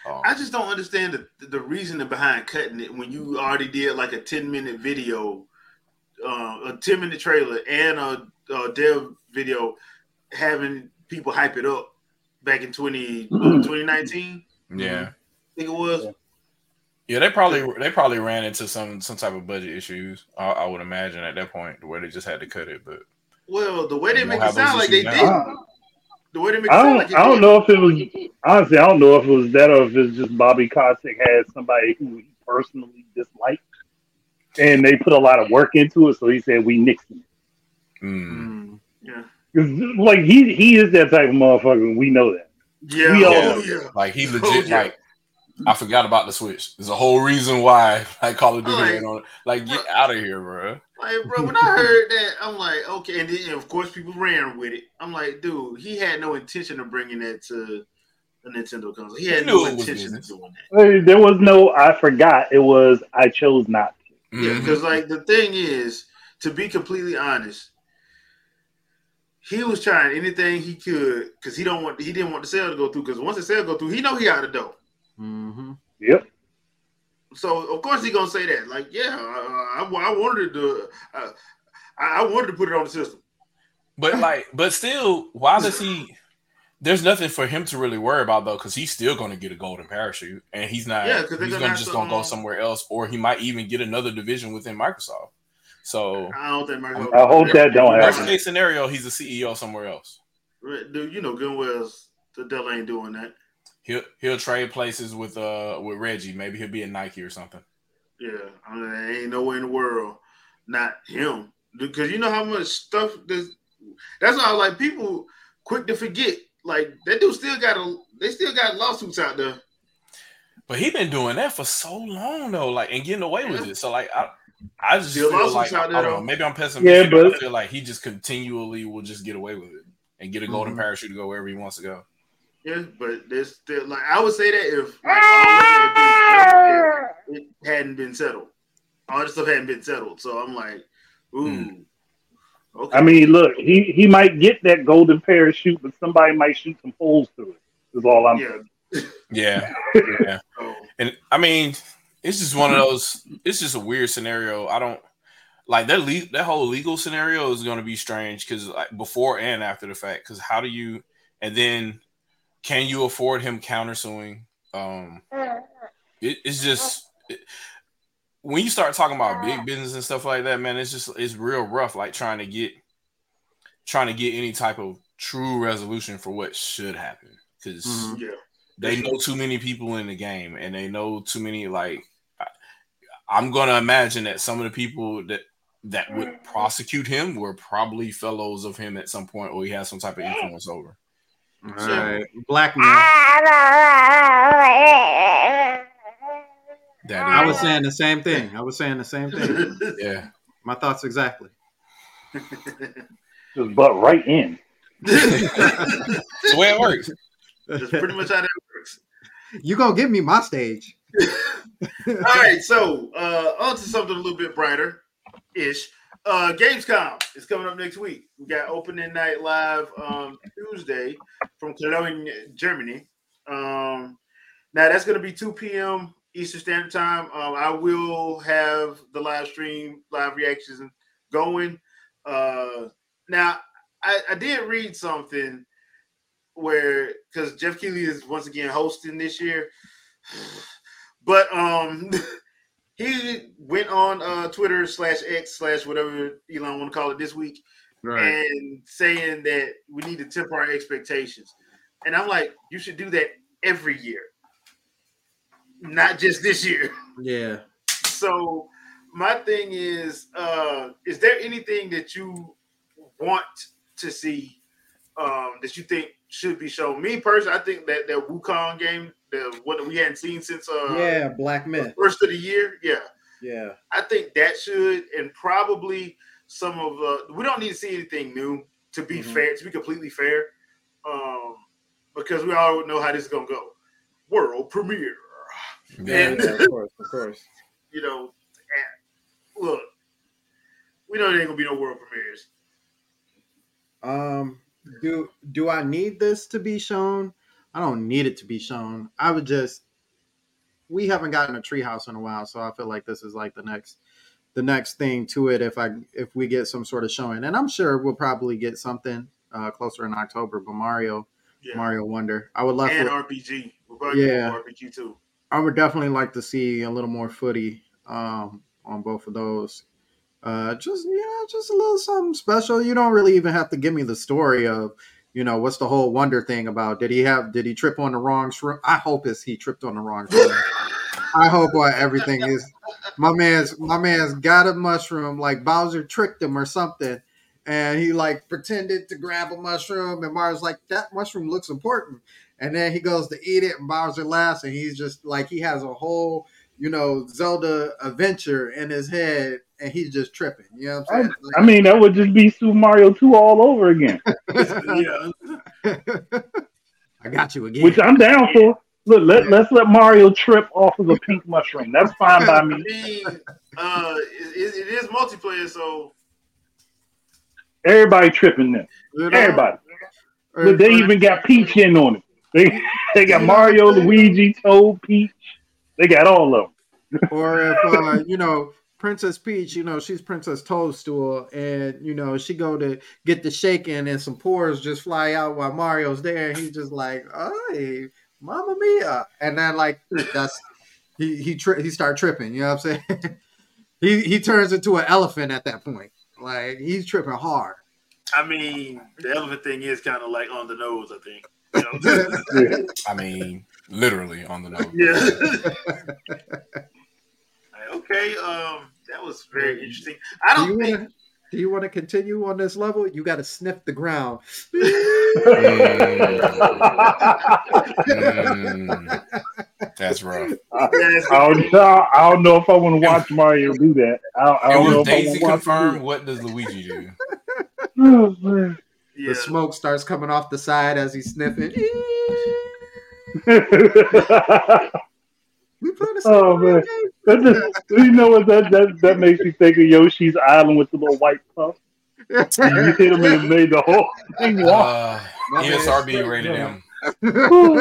um, I just don't understand the, the reasoning behind cutting it when you already did like a 10 minute video uh, a ten minute trailer and a, a dev video having people hype it up back in 20, what, 2019. Yeah. I think it was. Yeah. Yeah, they probably they probably ran into some some type of budget issues. I, I would imagine at that point where they just had to cut it. But Well, the way they You make it sound like they issues did. now. The way they make it I sound don't. like it I don't did. know if it was honestly. I don't know if it was that or if it's just Bobby Kotick had somebody who he personally disliked, and they put a lot of work into it. So he said we nixed him. mm. Yeah. 'Cause, Like he he is that type of motherfucker. We know that. Yeah. We all- oh, yeah. like he Oh, legit yeah. like I forgot about the switch. There's a whole reason why like Call of Duty Like- ain't on it. Like get out of here, bro. Like, bro, when I heard that, I'm like, okay. And then, of course, people ran with it. I'm like, dude, he had no intention of bringing that to a Nintendo console. He had He no knew it was intention of doing that. There was no I forgot. It was I chose not to. Yeah, mm-hmm. because like the thing is, to be completely honest, he was trying anything he could because he don't want he didn't want the sale to go through. Because once the sale go through, he know he out the door. Hmm Yep. So of course he's gonna say that. Like, yeah, I, I, I wanted to, uh, I, I wanted to put it on the system. But like, but still, why does he? There's nothing for him to really worry about though, because he's still going to get a golden parachute, and he's not. Yeah, 'cause they're he's gonna gonna just going to go um, somewhere else, or he might even get another division within Microsoft. So, I don't think Microsoft. I hope that don't worst happen. case scenario, he's a CEO somewhere else. Dude, you know good well the devil ain't doing that. He'll he'll trade places with uh with Reggie. Maybe he'll be in Nike or something. Yeah, I mean, there ain't nowhere in the world, not him, because you know how much stuff. This, that's why like people quick to forget. Like that dude still got a, they still got lawsuits out there. But he been doing that for so long though, like and getting away with it. So like I I just Still feel like I don't know, maybe I'm pessimistic. Yeah, but I feel like he just continually will just get away with it and get a golden Mhm. parachute to go wherever he wants to go. Yeah, but there's still like I would say that if like, it, had been, it hadn't been settled, all this stuff hadn't been settled. So I'm like, ooh, Hmm. okay. I mean, look, he he might get that golden parachute, but somebody might shoot some holes through it. Is all I'm yeah. saying. Yeah. yeah. And I mean, it's just one of those. It's just a weird scenario. I don't like that. Le- that whole legal scenario is going to be strange because like before and after the fact. Because how do you? And then, can you afford him countersuing? Um, it, it's just it- when you start talking about big business and stuff like that, man. It's just it's real rough. Like trying to get trying to get any type of true resolution for what should happen because Mhm. yeah. they know too many people in the game and they know too many like I, i'm gonna imagine that some of the people that that would prosecute him were probably fellows of him at some point or he has some type of influence over All right, blackmail. that I was saying the same thing. I was saying the same thing. yeah My thoughts exactly. Just butt right in. it's the way it works That's pretty much how that works. you gonna give me my stage? All right, so uh, on to something a little bit brighter ish. Uh, Gamescom is coming up next week. We got opening night live um, Tuesday from Cologne, Germany. Um, now that's going to be 2 p.m. Eastern Standard Time. Um, I will have the live stream, live reactions going. Uh, now, I, I did read something where because Geoff Keighley is once again hosting this year, but um, he went on uh Twitter slash X slash whatever Elon want to call it this week and saying that we need to temper our expectations. And I'm like, you should do that every year, not just this year. Yeah. So my thing is, uh, is there anything that you want to see um, that you think should be shown? Me personally, I think that that Wukong game, the that we hadn't seen since uh, Yeah, Black Myth. first of the year, yeah, Yeah. I think that should, and probably some of uh, we don't need to see anything new to be Mhm. fair, to be completely fair, um, because we all know how this is gonna go. World premiere, yeah And- yeah, of course, of course. you know. And look, we know there ain't gonna be no world premieres. Um, do do I need this to be shown? I don't need it to be shown. I would just. We haven't gotten a treehouse in a while, so I feel like this is like the next the next thing to it if I if we get some sort of showing, and I'm sure we'll probably get something uh, closer in October. But Mario, Yeah. Mario Wonder, I would love and for, RPG. We're probably Yeah. RPG too. I would definitely like to see a little more footy um, on both of those. Uh, just yeah, just a little something special. You don't really even have to give me the story of, you know, what's the whole wonder thing about? Did he have? Did he trip on the wrong shroom? I hope it's he tripped on the wrong shroom. I hope what everything is. My man's my man's got a mushroom like Bowser tricked him or something, and he like pretended to grab a mushroom, and Mario's like that mushroom looks important, and then he goes to eat it, and Bowser laughs, and he's just like he has a whole you know Zelda adventure in his head, and he's just tripping. You know what I'm saying? I mean, that would just be Super Mario 2 all over again, yeah. I got you again. which I'm down for. Look, let, let's let Mario trip off of a pink mushroom. That's fine by me. I me. mean, uh, it, it is multiplayer, so Everybody tripping there. You know? Everybody. Or- Look, they or- even got Peach in on it. They, they got Mario, Luigi, Toad, Peach. They got all of them. or if uh, you know Princess Peach, you know she's Princess Toadstool, and you know she go to get the shaking, and some pores just fly out while Mario's there, and he's just like, "Hey, Mamma Mia!" And then like that's he he tri- he start tripping. You know what I'm saying? he he turns into an elephant at that point. Like he's tripping hard. I mean, the elephant thing is kind of like on the nose. I think. You know? I mean, literally on the nose. yeah. okay. Um, that was very interesting. I do don't you think. want to? Do you want to continue on this level? You got to sniff the ground. Mm, that's rough. Yes, I don't, know, I don't know if I want to watch Mario do that. I, I And don't know with if I Daisy want to confirmed, what does Luigi do? do it. yeah. The smoke starts coming off the side as he's sniffing. We played a Oh, Mario man. game. That just, you know what that, that that makes me think of Yoshi's Island with the little white puff. You hit him and made the whole thing walk. Uh, ESRB straight rated down. M. Well,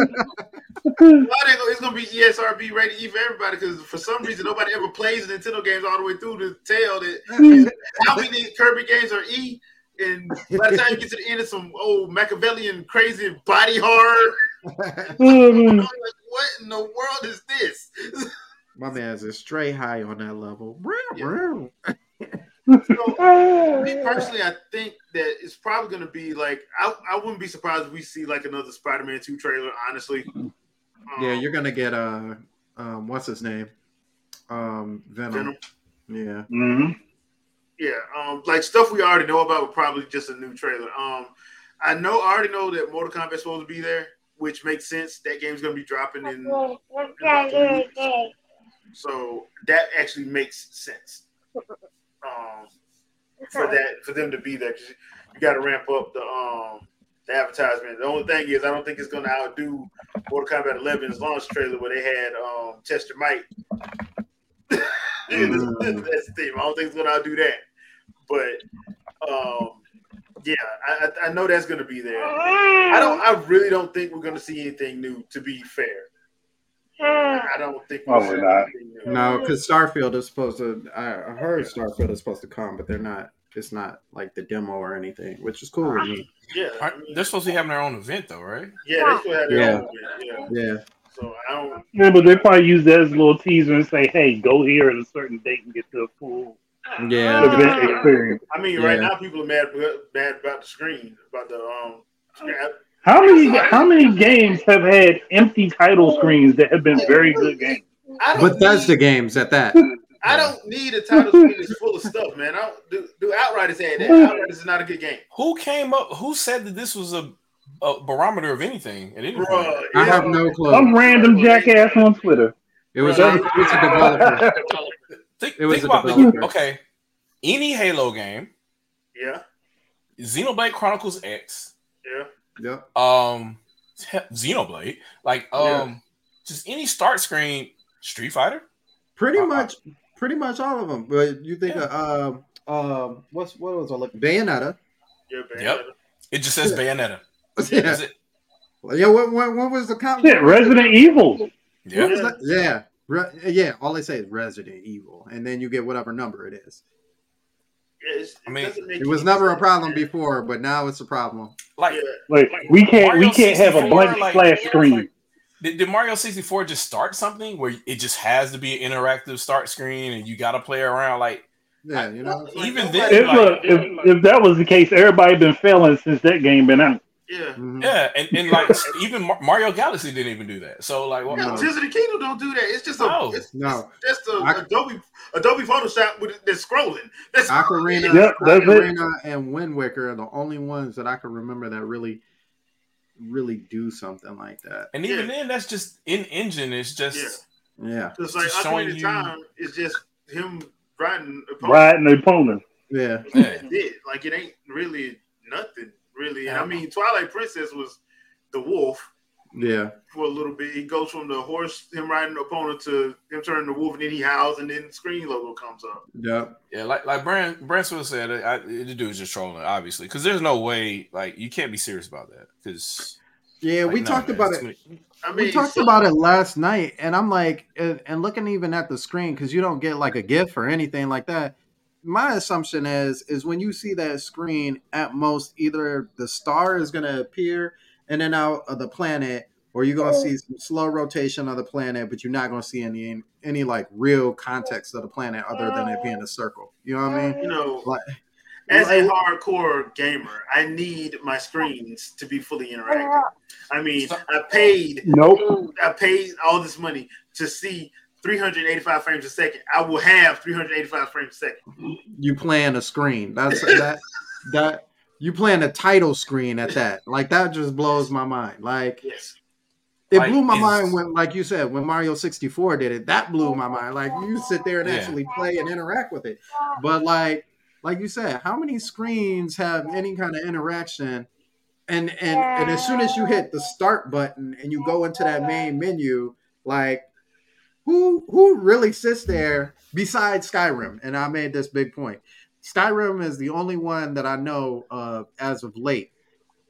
they go- it's gonna be E ESRB rated E for everybody because for some reason nobody ever plays Nintendo games all the way through to tell that how many Kirby games are E, and by the time you get to the end of some old Machiavellian crazy body horror, I'm like, what in the world is this? My man's a straight high on that level. So, me personally, I think that it's probably going to be like I, I wouldn't be surprised if we see like another Spider-Man two trailer. Honestly, um, Yeah, you're gonna get uh, um, what's his name? Um, Venom. Venom. Yeah. Mhm. Yeah, um, like stuff we already know about, but probably just a new trailer. Um, I know, I already know that Mortal Kombat's supposed to be there, which makes sense. That game's going to be dropping in, so that actually makes sense. Um, for that, for them to be there, because you got to ramp up the um the advertisement. The only thing is, I don't think it's going to outdo Mortal Kombat 11's launch trailer where they had um Tester Mike. Mm. That's the thing. I don't think it's going to outdo that, but um, yeah, I, I- I know that's going to be there. Mm. I don't. I really don't think we're going to see anything new. To be fair, mm. I don't think we'll Probably not. new. No, because Starfield is supposed to. I I heard Starfield is supposed to come, but they're not. It's not like the demo or anything, which is cool with me. Yeah, I mean, They're supposed to be having their own event, though, right? yeah, they still have their Yeah. own. Yeah, Yeah. so I don't. Yeah, but they probably use that as a little teaser and say, "Hey, go here at a certain date and get to the full Yeah. event experience." I mean, right Yeah. now people are mad mad about the screen, about the um. How many how many games have had empty title screens that have been very good games? I don't Bethesda need, games at that. I don't need a title screen that's full of stuff, man. I don't do, do Outriders had that. Outriders is not a good game, Who came up? Who said that this was a, a barometer of anything at any point? Bruh, I have no clue. Some random jackass on Twitter. It was a, it was a developer. Think, It was think about developer. okay. Any Halo game, Yeah, Xenoblade Chronicles X, yeah. Yeah. um, Xenoblade, like um, Yeah. just any start screen, Street Fighter. Pretty Uh-uh. much, pretty much all of them. But you think Yeah. of um, um, what's what was I looking? Bayonetta. Yeah, man. Yep. It just says Bayonetta. Yeah. That's it. Yeah. What, what, what was the count? Shit, Resident Evil. Yeah. What was that? Yeah. Re- yeah, all they say is Resident Evil, and then you get whatever number it is. It's- I mean, doesn't It was never a problem man. before, but now it's a problem. Like, Like we can't we can't have a 64, blank like- splash screen. did, did Mario 64 just start something where it just has to be an interactive start screen and you got to play around? Like, Yeah, you know. Like, Even nobody- then, If, if if that was the case, everybody been failing since that game been out. Yeah. Mhm. yeah, and, and like even Mario Galaxy didn't even do that. So like, well, Yeah, No. Tears of the Kingdom don't do that. It's just a No. it's, No. it's just a I- Adobe Adobe Photoshop with that's scrolling. That's Ocarina, Yep, that's it. Ocarina and Wind Waker are the only ones that I can remember that really, really do something like that. and even Yeah. then, that's just in engine. It's just Yeah. Yeah, It's like Just showing you- Time is just him riding a pony. Riding the opponent. yeah. yeah. It. Like it ain't really nothing really. And I mean, Twilight Princess was the wolf Yeah, for a little bit. He goes from the horse, him riding the opponent, to him turning the wolf, and then he howls, and then the screen logo comes up. yep. Yeah, like like Brand Bransfield said, I, the dude is just trolling, obviously, because there's no way like you can't be serious about that. Because Yeah, we talked about it. I mean, We talked so- about it last night, and I'm like, and, and looking even at the screen because you don't get like a GIF or anything like that. My assumption is is when you see that screen, at most either the star is going to appear in and out of the planet, or you're going to see some slow rotation of the planet, but you're not going to see any any like real context of the planet other than it being a circle. You know what I mean? You know, Like- as a hardcore gamer, I need my screens to be fully interactive. I mean, I paid Nope. I paid all this money to see 385 frames a second. I will have 385 frames a second. You playing a screen. That's that that you playing a title screen at that. Like that just blows my mind. Like Yes. It Like, blew my mind when, like you said, when Mario 64 did it. That blew my mind. Like you sit there and Yeah. actually play and interact with it. But like, like you said, how many screens have any kind of interaction? And and and as soon as you hit the start button and you go into that main menu, like who who really sits there besides Skyrim? And I made this big point. Skyrim is the only one that I know of as of late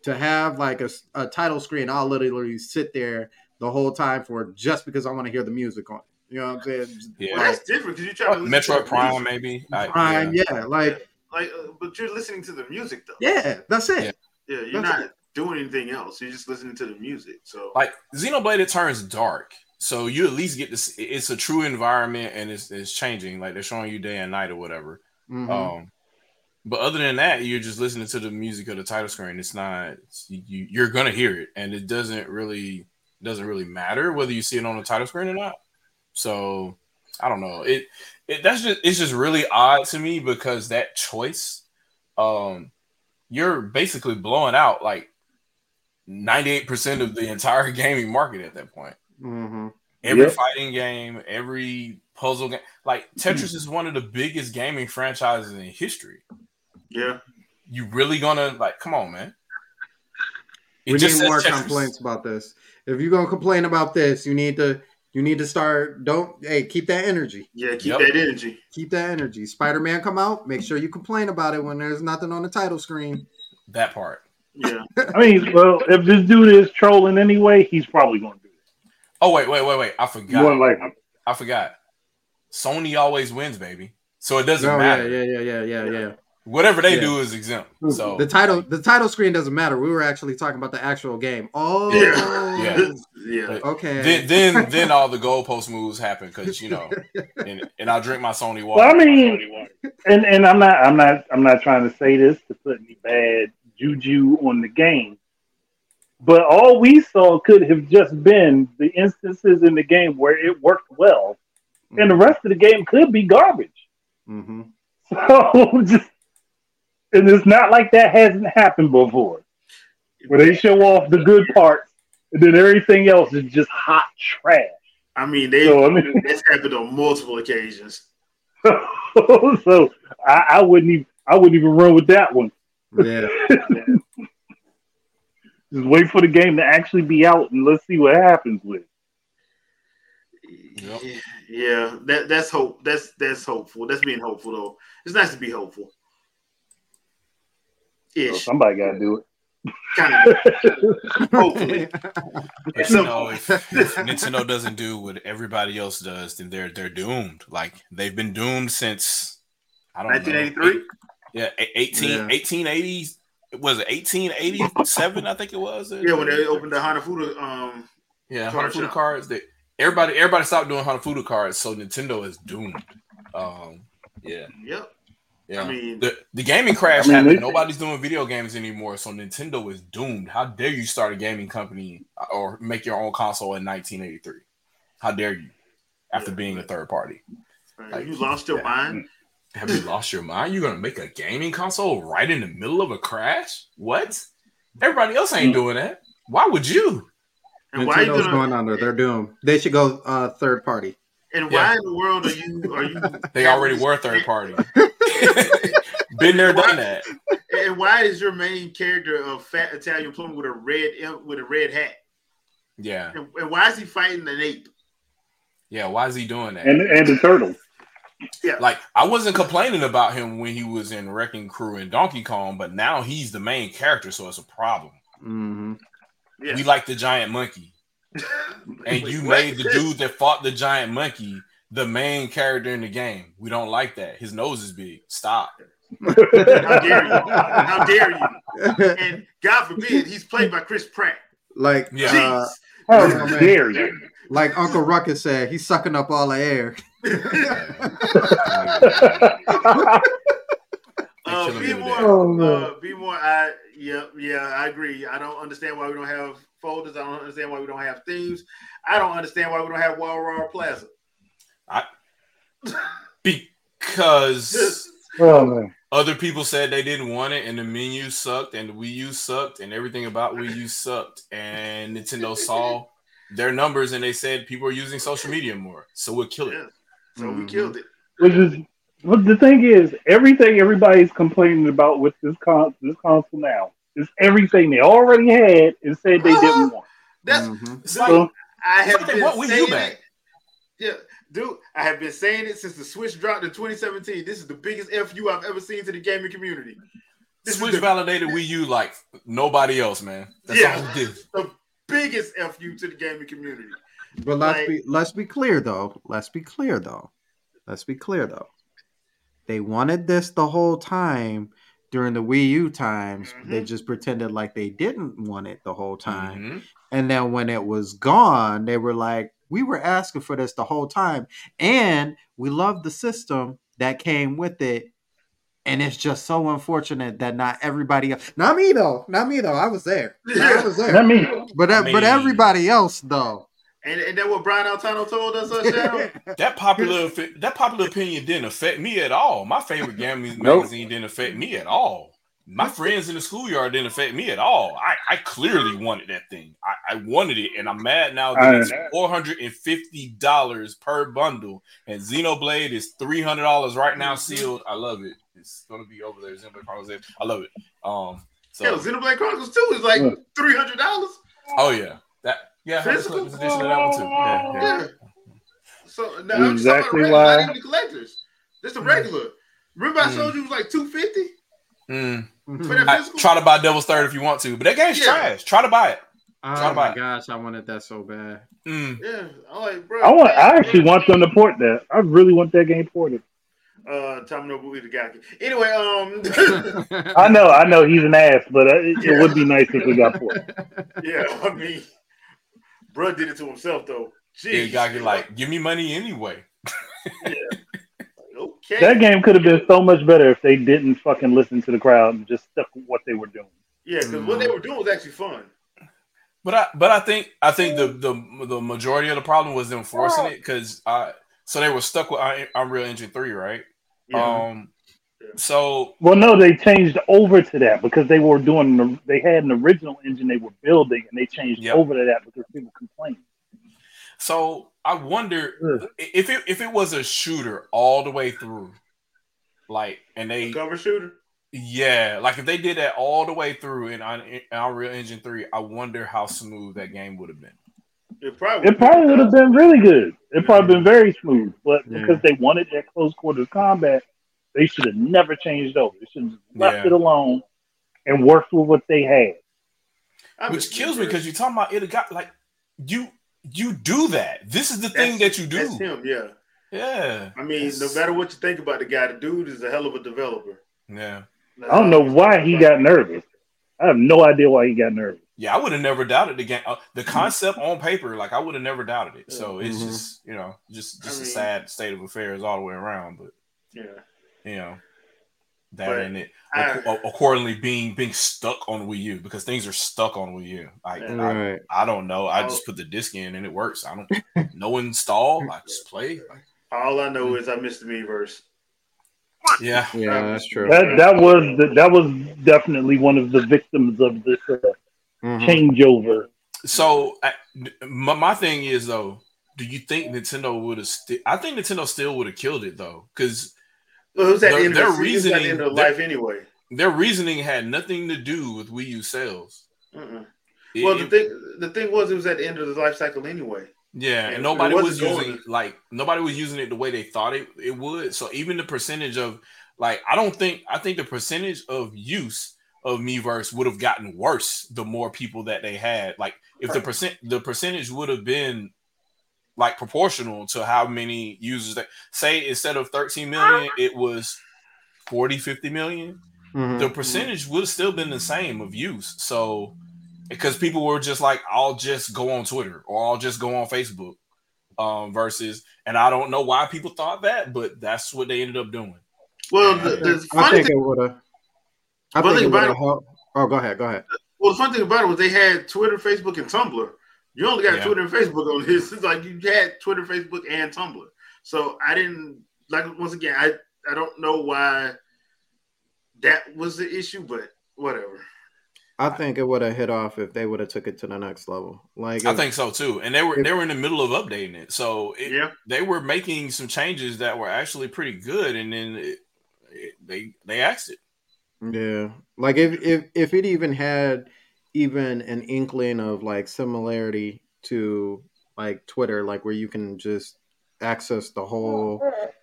to have like a, a title screen. I'll literally sit there the whole time for just because I want to hear the music on. it. You know what I'm saying? Yeah. Well, that's different because you're trying to listen to Prime, music. maybe. I- Prime, yeah. yeah, like Like, uh, but you're listening to the music though. yeah, that's it. Yeah. Yeah, you're That's not doing anything else. You're just listening to the music. So Like Xenoblade, it turns dark, so you at least get this. It's a true environment, and it's it's changing. Like they're showing you day and night or whatever. Mhm. Um, but other than that, you're just listening to the music of the title screen. It's not it's- you, you're gonna hear it, and it doesn't really doesn't really matter whether you see it on the title screen or not. So I don't know. It it that's just it's just really odd to me because that choice, um, you're basically blowing out like ninety eight percent of the entire gaming market at that point Mhm. every Yep. fighting game, every puzzle game. Like Tetris is one of the biggest gaming franchises in history. yeah, You really gonna like? Come on, man. It We just need more Tetris. complaints about this. If you're gonna complain about this, you need to you need to start. Don't hey, keep that energy. yeah. Keep Yep. that energy. Keep that energy. Spider Man come out. Make sure you complain about it when there's nothing on the title screen. That part. Yeah, I mean, well, if this dude is trolling anyway, he's probably going to do it. Oh wait, wait, wait, wait! I You forgot. wouldn't like him. I forgot. Sony always wins, baby. So it doesn't No, yeah, matter. yeah, yeah, yeah, yeah, yeah. Whatever they Yeah. do is exempt. So The title the title screen doesn't matter. We were actually talking about the actual game. Oh, yeah, yeah. yeah. okay. then, then, then all the goalpost moves happen because you know, and, and I'll drink my Sony water. Well, I mean, and and I'm not, I'm not, I'm not trying to say this to put any bad juju on the game, but all we saw could have just been the instances in the game where it worked well, and the rest of the game could be garbage. hmm So just, and it's not like that hasn't happened before, where they show off the good parts, and then everything else is just hot trash. I mean, they So I mean. that's happened on multiple occasions. so I, I wouldn't even I wouldn't even run with that one. Yeah. Just wait for the game to actually be out and let's see what happens with. Yep. Yeah, yeah, that that's hope. That's that's hopeful. That's being hopeful though. It's nice to be hopeful. Oh, so somebody gotta do it. Kind of. Hopefully. But you know, if, if Nintendo doesn't do what everybody else does, then they're they're doomed. Like they've been doomed since I don't know. 1983. Yeah, e- 18, Yeah. 1880. Was it 1887? I think it was. Yeah, when they opened the Hanafuda, um, Yeah, Card Hanafuda cards. They everybody everybody stopped doing Hanafuda cards, so Nintendo is doomed. Um, yeah, yep. yeah. I mean, the the gaming crash I mean, happened. they- Nobody's doing video games anymore, so Nintendo is doomed. How dare you start a gaming company or make your own console in 1983? How dare you? After Yeah. being a third party, like- you lost your yeah. mind. Have you lost your mind? You're gonna make a gaming console right in the middle of a crash? What? Everybody else ain't doing that. Why would you? And why you Nintendo's gonna? going under. They're doomed. They should go uh, third party. And Yeah. why in the world are you? Are you? They already were third party. Been there, done that. And why is your main character a fat Italian plumber with a red with a red hat? Yeah, And, and why is he fighting an ape? yeah. Why is he doing that? and and the turtle. Like I wasn't complaining about him when he was in Wrecking Crew and Donkey Kong, but now he's the main character, so it's a problem. hmm Yeah. We like the giant monkey, and Wait, you what? made the dude that fought the giant monkey the main character in the game. We don't like that. His nose is big. Stop. How dare you? How dare you? And God forbid he's played by Chris Pratt. like, Yeah. uh, How dare you? Like Uncle Ruckus said, he's sucking up all the air. Uh, be more. Oh, uh, be more. I yeah, yeah, I agree. I don't understand why we don't have folders. I don't understand why we don't have themes. I don't understand why we don't have Wawa Plaza. Because oh man. other people said they didn't want it, and the menu sucked, and the Wii U sucked, and everything about Wii U sucked, and Nintendo saw their numbers, and they said people are using social media more, so we'll kill it. Yeah. So we Mhm. killed it. Which is but the thing is, everything everybody's complaining about with this con this console now is everything they already had and said they didn't want. That's Mhm. It's So, I have Fuck been what Wii U saying back? it. Yeah, dude, I have been saying it since the Switch dropped in 2017. This is the biggest fu I've ever seen to the gaming community. This Switch the validated Wii U like nobody else, man. That's Yeah. all it did. Biggest fu to the gaming community. But let's Like- be let's be clear though. Let's be clear though. Let's be clear though. They wanted this the whole time during the Wii U times. They Mhm. just pretended like they didn't want it the whole time. Mhm. And then when it was gone, they were like, "We were asking for this the whole time, and we love the system that came with it." And it's just so unfortunate that not everybody else, not me though, not me though. I was there, I was I there, mean, but I but everybody else though. And, and that what Brian Altano told us, uh, That popular that popular opinion didn't affect me at all. My favorite gaming Nope. magazine didn't affect me at all. My friends in the schoolyard didn't affect me at all. I, I clearly wanted that thing. I, I wanted it, and I'm mad now that it's four hundred and fifty dollars per bundle, and Xenoblade is three hundred dollars right now sealed. I love it. It's gonna be over there. Xenoblade Chronicles. I love it. Um. So. Yo, Xenoblade Chronicles 2 is like $300. oh yeah. That. Yeah. A Physical? collector's edition of that one too. Yeah. yeah. Yeah. So now I'm talking Exactly about the regular, why- not even the collectors. Just the regular. Remember I Mm. showed you it was like 250 Mm. I- physical? try to buy Devil's Third if you want to, but that game's Yeah. trash. Try to buy it. Oh Try to buy my it. gosh, I wanted that so bad. Mm. yeah. I'm like, bro. I want. I actually want them to port that. I really want that game ported. Uh, Tomonobu Itagaki. Anyway, um, I know. I know he's an ass, but uh, it, it would be nice if we got four. yeah, I mean, bro did it to himself though. Yeah, Jeez. you gotta like, give me money anyway. yeah. okay. That game could have been so much better if they didn't fucking listen to the crowd and just stuck with what they were doing. yeah, because what they were doing was actually fun. But I, but I think, I think the the the majority of the problem was enforcing forcing it because I, so they were stuck with Un- Unreal Engine three, right? Yeah. Um, so Well, no, they changed over to that because they were doing. the- They had an original engine they were building, and they changed Yep. over to that because people complained. so I wonder Ugh. if it if it was a shooter all the way through, like, and they cover shooter. Yeah, like if they did that all the way through in, Un- in Unreal Engine 3, I wonder how smooth that game would have been. It probably It probably would have been really good. It probably been very smooth, but Yeah. because they wanted that close quarters combat, they should have never changed over. They should have left Yeah. it alone and worked with what they had. I which kills me because you're talking about it got like you you do that. This is the thing that you That's do. him, yeah. Yeah. I mean, no matter what you think about the guy, the dude is a hell of a developer. Yeah. That's I don't know why he got nervous. I have no idea why he got nervous. Yeah, I would have never doubted the game. Uh, the concept on paper, like I would have never doubted it. So it's Mhm. just you know just I just a sad state of affairs all the way around. But Yeah. you know that But and it I- accordingly being being stuck on Wii U because things are stuck on Wii U. Like Yeah. I, Right. I don't know. I just put the disc in and it works. I don't no install. I just play. All I know is I missed the Miiverse. yeah. Yeah, that's true. That that was the, that was definitely one of the victims of this uh, Mhm. changeover. So I, my, my thing is though, do you think Nintendo would have? Sti- I think Nintendo still would have killed it though, because Well, it was at Their- the end their of, the, it at the reasoning- end of their- life anyway. their reasoning had nothing to do with Wii U sales. Mm-mm. It- Well, the it- thing the thing was, it was at the end of the life cycle anyway. yeah, it- and nobody wasn't was using going- like nobody was using it the way they thought it, it would. So even the percentage of like, I don't think I think the percentage of use of Miiverse would have gotten worse the more people that they had. Like if the percent the percentage would have been like proportional to how many users that say instead of 13 million, it was 40, 50 million. Mhm. the percentage would have still been the same of use. So because people were just like, I'll just go on Twitter or I'll just go on Facebook. Um, versus, and I don't know why people thought that, but that's what they ended up doing. Well, Yeah, the, I the I funny think thing, it would have. I Well, think it about it. helped. Oh, go ahead. Go ahead. well, the fun thing about it was they had Twitter, Facebook, and Tumblr. You only got Yeah. Twitter and Facebook on this. It's like you had Twitter, Facebook, and Tumblr. So I didn't like once again. I I don't know why that was the issue, but whatever. I think it would have hit off if they would have took it to the next level. Like I if- think so too. And they were if- they were in the middle of updating it, so it, Yeah, they were making some changes that were actually pretty good. And then it, it, they they axed it. Yeah, like if if if it even had even an inkling of like similarity to like Twitter, like where you can just access the whole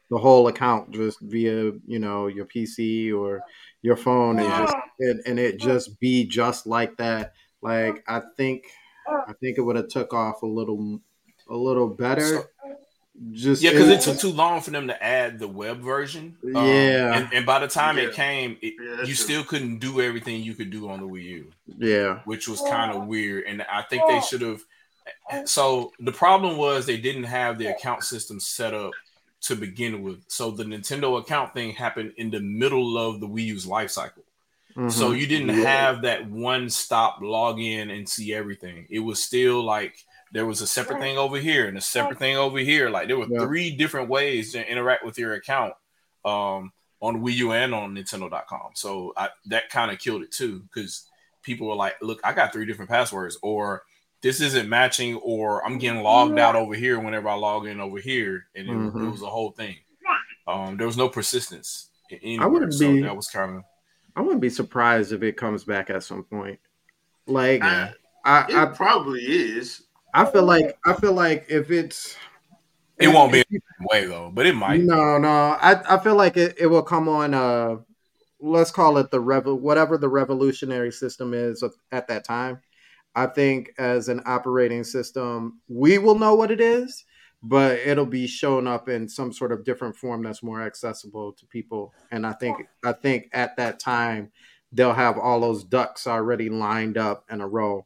the whole account just via you know your PC or your phone and just and, and it just be just like that. Like I think I think it would have took off a little a little better. So- just Yeah, because it took too long for them to add the web version. Um, Yeah. and, and by the time Yeah. it came, it, Yeah, that's you true. still couldn't do everything you could do on the Wii U, yeah which was kind of weird. And I think they should have. So the problem was they didn't have the account system set up to begin with. So the Nintendo account thing happened in the middle of the Wii U's life cycle. So Mhm. you didn't Yeah. have that one stop login and see everything. It was still like there was a separate thing over here and a separate thing over here. Like there were Yeah. three different ways to interact with your account um, on Wii U and on Nintendo.com. So I, that kind of killed it too because people were like, "Look, I got three different passwords," or "This isn't matching," or "I'm getting logged out over here whenever I log in over here," and it, it Mhm. was a whole thing. Um, there was no persistence. Anywhere, I wouldn't so be- that was kind of I wouldn't be surprised if it comes back at some point. Like I- I, it I, probably is. I feel like I feel like if it's It won't be a way though, but it might. no no I, I feel like it, it will come on uh let's call it the rev whatever the revolutionary system is at that time. I think as an operating system, we will know what it is, but it'll be shown up in some sort of different form that's more accessible to people. And I think I think at that time they'll have all those ducks already lined up in a row.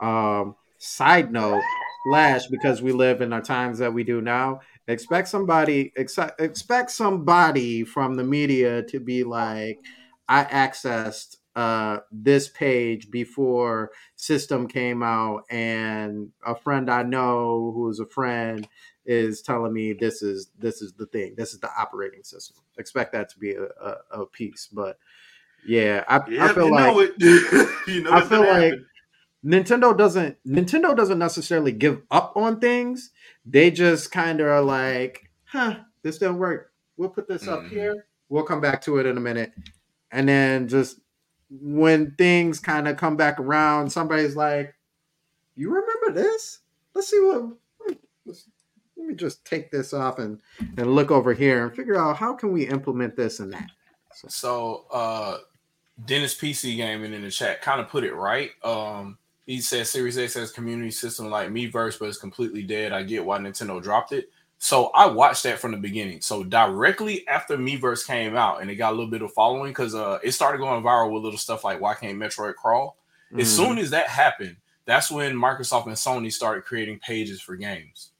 Um, side note, Flash, because we live in the times that we do now, expect somebody ex- expect somebody from the media to be like, I accessed uh, this page before system came out, and a friend I know who's a friend is telling me this is this is the thing, this is the operating system. Expect that to be a, a, a piece, but yeah, I, Yeah, I feel you like know it. you know I feel like happen. Nintendo doesn't Nintendo doesn't necessarily give up on things. They just kind of are like, huh, this didn't work. We'll put this up Mhm. here. We'll come back to it in a minute. And then just when things kind of come back around, somebody's like, You remember this? Let's see what let's, let me just take this off and, and look over here and figure out how can we implement this and that. So uh Dennis PC gaming in the chat kind of put it right. Um he said Series X has community system like Miiverse, but it's completely dead. I get why Nintendo dropped it. So I watched that from the beginning. So directly after Miiverse came out and it got a little bit of following because uh, it started going viral with little stuff like why can't Metroid crawl? As Mhm. soon as that happened, that's when Microsoft and Sony started creating pages for games.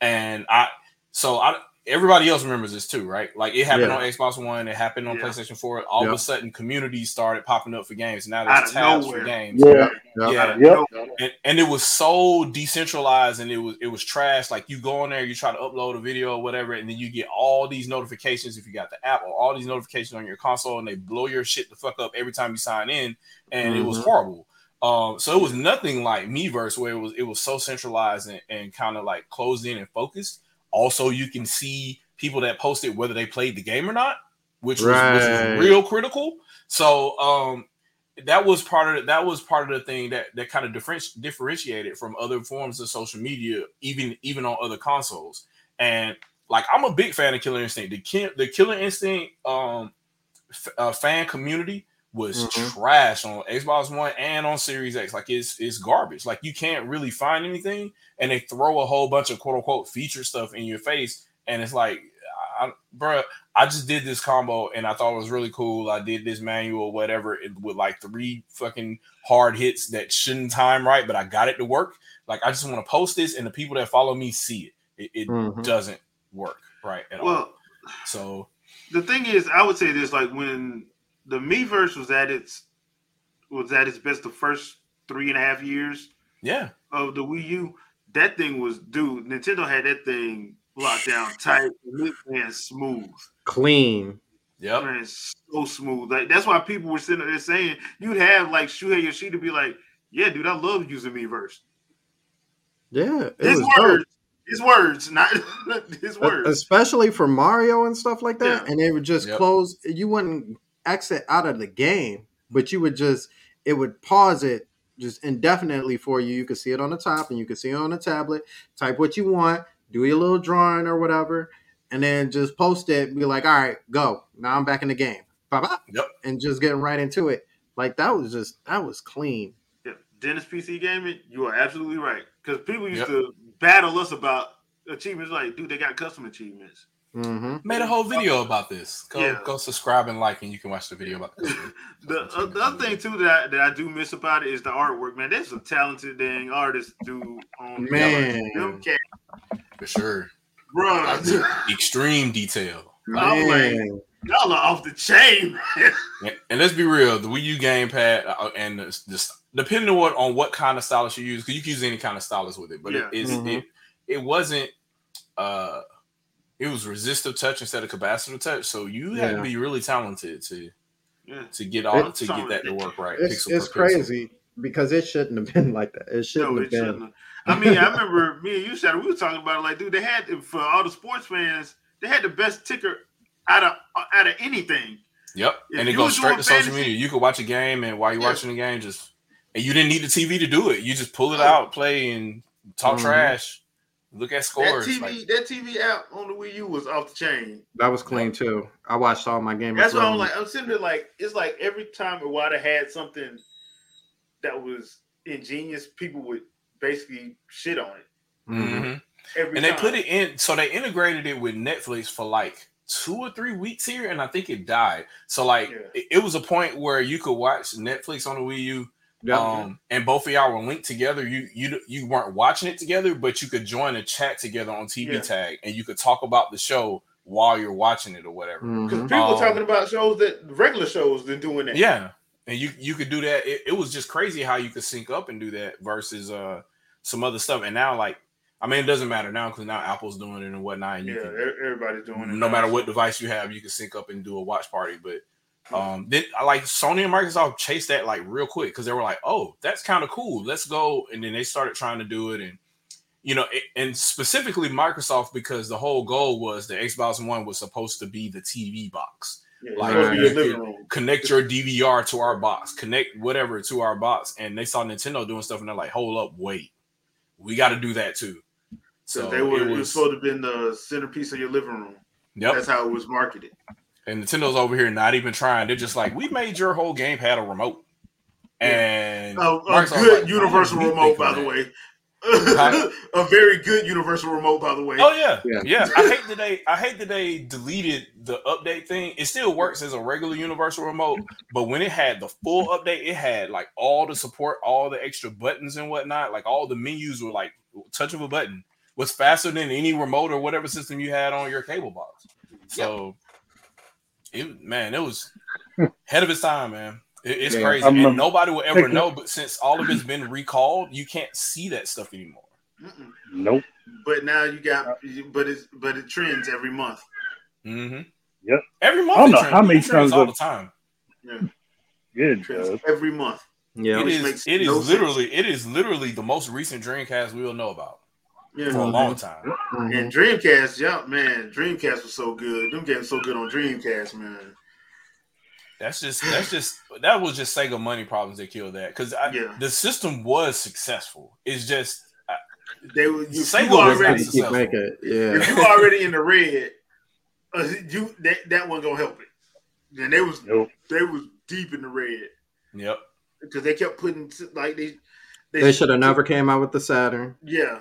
And I so I everybody else remembers this too, right? Like it happened Yeah. on Xbox One, it happened on Yeah. PlayStation 4. All of a sudden communities started popping up for games. Now Out there's of tabs for games. Yeah. Yep. Yeah. Out Yep. And, and it was so decentralized and it was it was trash. Like you go on there, you try to upload a video or whatever, and then you get all these notifications if you got the app or all these notifications on your console, and they blow your shit the fuck up every time you sign in, and it was Mhm. horrible. Um, so it was nothing like Miiverse where it was it was so centralized and, and kind of like closed in and focused. Also, you can see people that posted whether they played the game or not, which was, which was real critical. So um, that was part of that was part of the thing that that kind of differenti- differentiated from other forms of social media, even even on other consoles. And like I'm a big fan of Killer Instinct. The the Killer Instinct um, f- uh, fan community was Mhm. trash on Xbox One and on Series X. Like it's it's garbage. Like you can't really find anything, and they throw a whole bunch of quote unquote feature stuff in your face, and it's like, I, bruh, I just did this combo and I thought it was really cool. I did this manual, whatever, it- with like three fucking hard hits that shouldn't time right, but I got it to work. Like I just want to post this, and the people that follow me see it. It, it Mhm. doesn't work right at all. Well, So the thing is, I would say this: like when the Miiverse was at its was at its best, the first three and a half years yeah, of the Wii U, that thing was dude. Nintendo had that thing locked down tight, and smooth. Clean. yep, Man, so smooth. Like that's why people were sitting there saying you'd have like Shuhei Yoshida be like, "Yeah, dude, I love using Miiverse." Yeah. It His was dope. words, his words, not his words. especially for Mario and stuff like that. Yeah. And they would just Yep. close. You wouldn't exit out of the game, but you would just it would pause it just indefinitely for you. You could see it on the top, and you could see it on the tablet. Type what you want, do your little drawing or whatever, and then just post it. Be like, all right, go. Now I'm back in the game. Bye-bye. Yep. And just getting right into it. Like that was just that was clean. Yeah, Dennis PC Gaming, you are absolutely right. Because people used Yep. to battle us about achievements. Like, dude, they got custom achievements. Hmm made a whole video about this. Go Yeah. go subscribe and like, and you can watch the video about this. The, uh, the other thing too that I, that I do miss about it is the artwork. Man, there's some talented dang artists do on Man. them for sure. bro. Extreme detail. I'm like, y'all are off the chain. And, and let's be real, the Wii U gamepad uh, and the, the, depending on what on what kind of stylus you use, because you can use any kind of stylus with it, but Yeah. it, it's, Mhm. it it wasn't uh it was resistive touch instead of capacitive touch, so you had to be really talented to Yeah. to get all It's to get that to work right. It's, pixel it's per pixel. crazy because it shouldn't have been like that. It shouldn't No, have been. shouldn't. have. I mean, I remember me and you, Shadow, we were talking about it. Like, dude, they had for all the sports fans, they had the best ticker out of out of anything. Yep, If and it goes was straight doing to social media. You could watch a game, and while you're Yeah. watching the game, just and you didn't need the TV to do it. You just pull it out, play, and talk Mhm. trash. Look at scores. That. TV, like- that TV app on the Wii U was off the chain. That was clean too. I watched all my game. of That's why I'm like, I'm sitting there like, it's like every time Iwata had something that was ingenious, people would basically shit on it. Mhm. Every and they put it in, so they integrated it with Netflix for like two or three weeks here, and I think it died. So like, Yeah. it, it was a point where you could watch Netflix on the Wii U, Yeah. um, and both of y'all were linked together. You you you weren't watching it together, but you could join a chat together on TV Yeah. Tag, and you could talk about the show while you're watching it or whatever. Because Mhm. people Um, talking about shows that regular shows than doing that. Yeah, and you you could do that. It, it was just crazy how you could sync up and do that versus uh some other stuff. And now, like, I mean, it doesn't matter now because now Apple's doing it and whatnot. And you yeah. can, Everybody's doing it. no now. matter what device you have, you can sync up and do a watch party. But um, then I like Sony and Microsoft chased that like real quick because they were like, "Oh, that's kind of cool. Let's go." And then they started trying to do it, and you know, it, and specifically Microsoft because the whole goal was the Xbox One was supposed to be the TV box Yeah, like, like, you your could- living room. connect your DVR to our box, connect whatever to our box, and they saw Nintendo doing stuff, and they're like, "Hold up, wait, we got to do that too." So they were. it It was was, supposed to have been the centerpiece of your living room. yep. That's how it was marketed. And Nintendo's over here not even trying. They're just like, "We made your whole gamepad a remote." And A, a good like, universal "Why remote, by the that?" way. A very good universal remote, by the way. Oh yeah. Yeah. yeah, I hate that they I hate that they deleted the update thing. It still works as a regular universal remote, but when it had the full update, it had like all the support, all the extra buttons and whatnot. Like all the menus were like touch of a button was faster than any remote or whatever system you had on your cable box. So, it man, it was head of its time, man. It- it's Yeah. crazy, I'm, and um, nobody will ever know. But since all of it's been recalled, you can't see that stuff anymore. Mm-mm. Nope. But now you got, but it's but it trends every month. Mm-hmm. Yep. Every month. I don't know trends. how many times all the time. Yeah, Good. trends Uh, every month. Yeah. it which is. makes It is no sense. literally. It is literally the most recent Dreamcast we'll know about Yeah. for a long time. Mhm. And Dreamcast, yeah, man, Dreamcast was so good. Them games so good on Dreamcast, man. That's just. That's just. That was just Sega money problems that killed that because Yeah. the system was successful. It's just They were you, Sega you was already not Keep successful. make it. if you already in the red, uh, you that that wasn't gonna help it. And they was nope. they was deep in the red yep. because they kept putting like they They should have never came out with the Saturn. Yeah,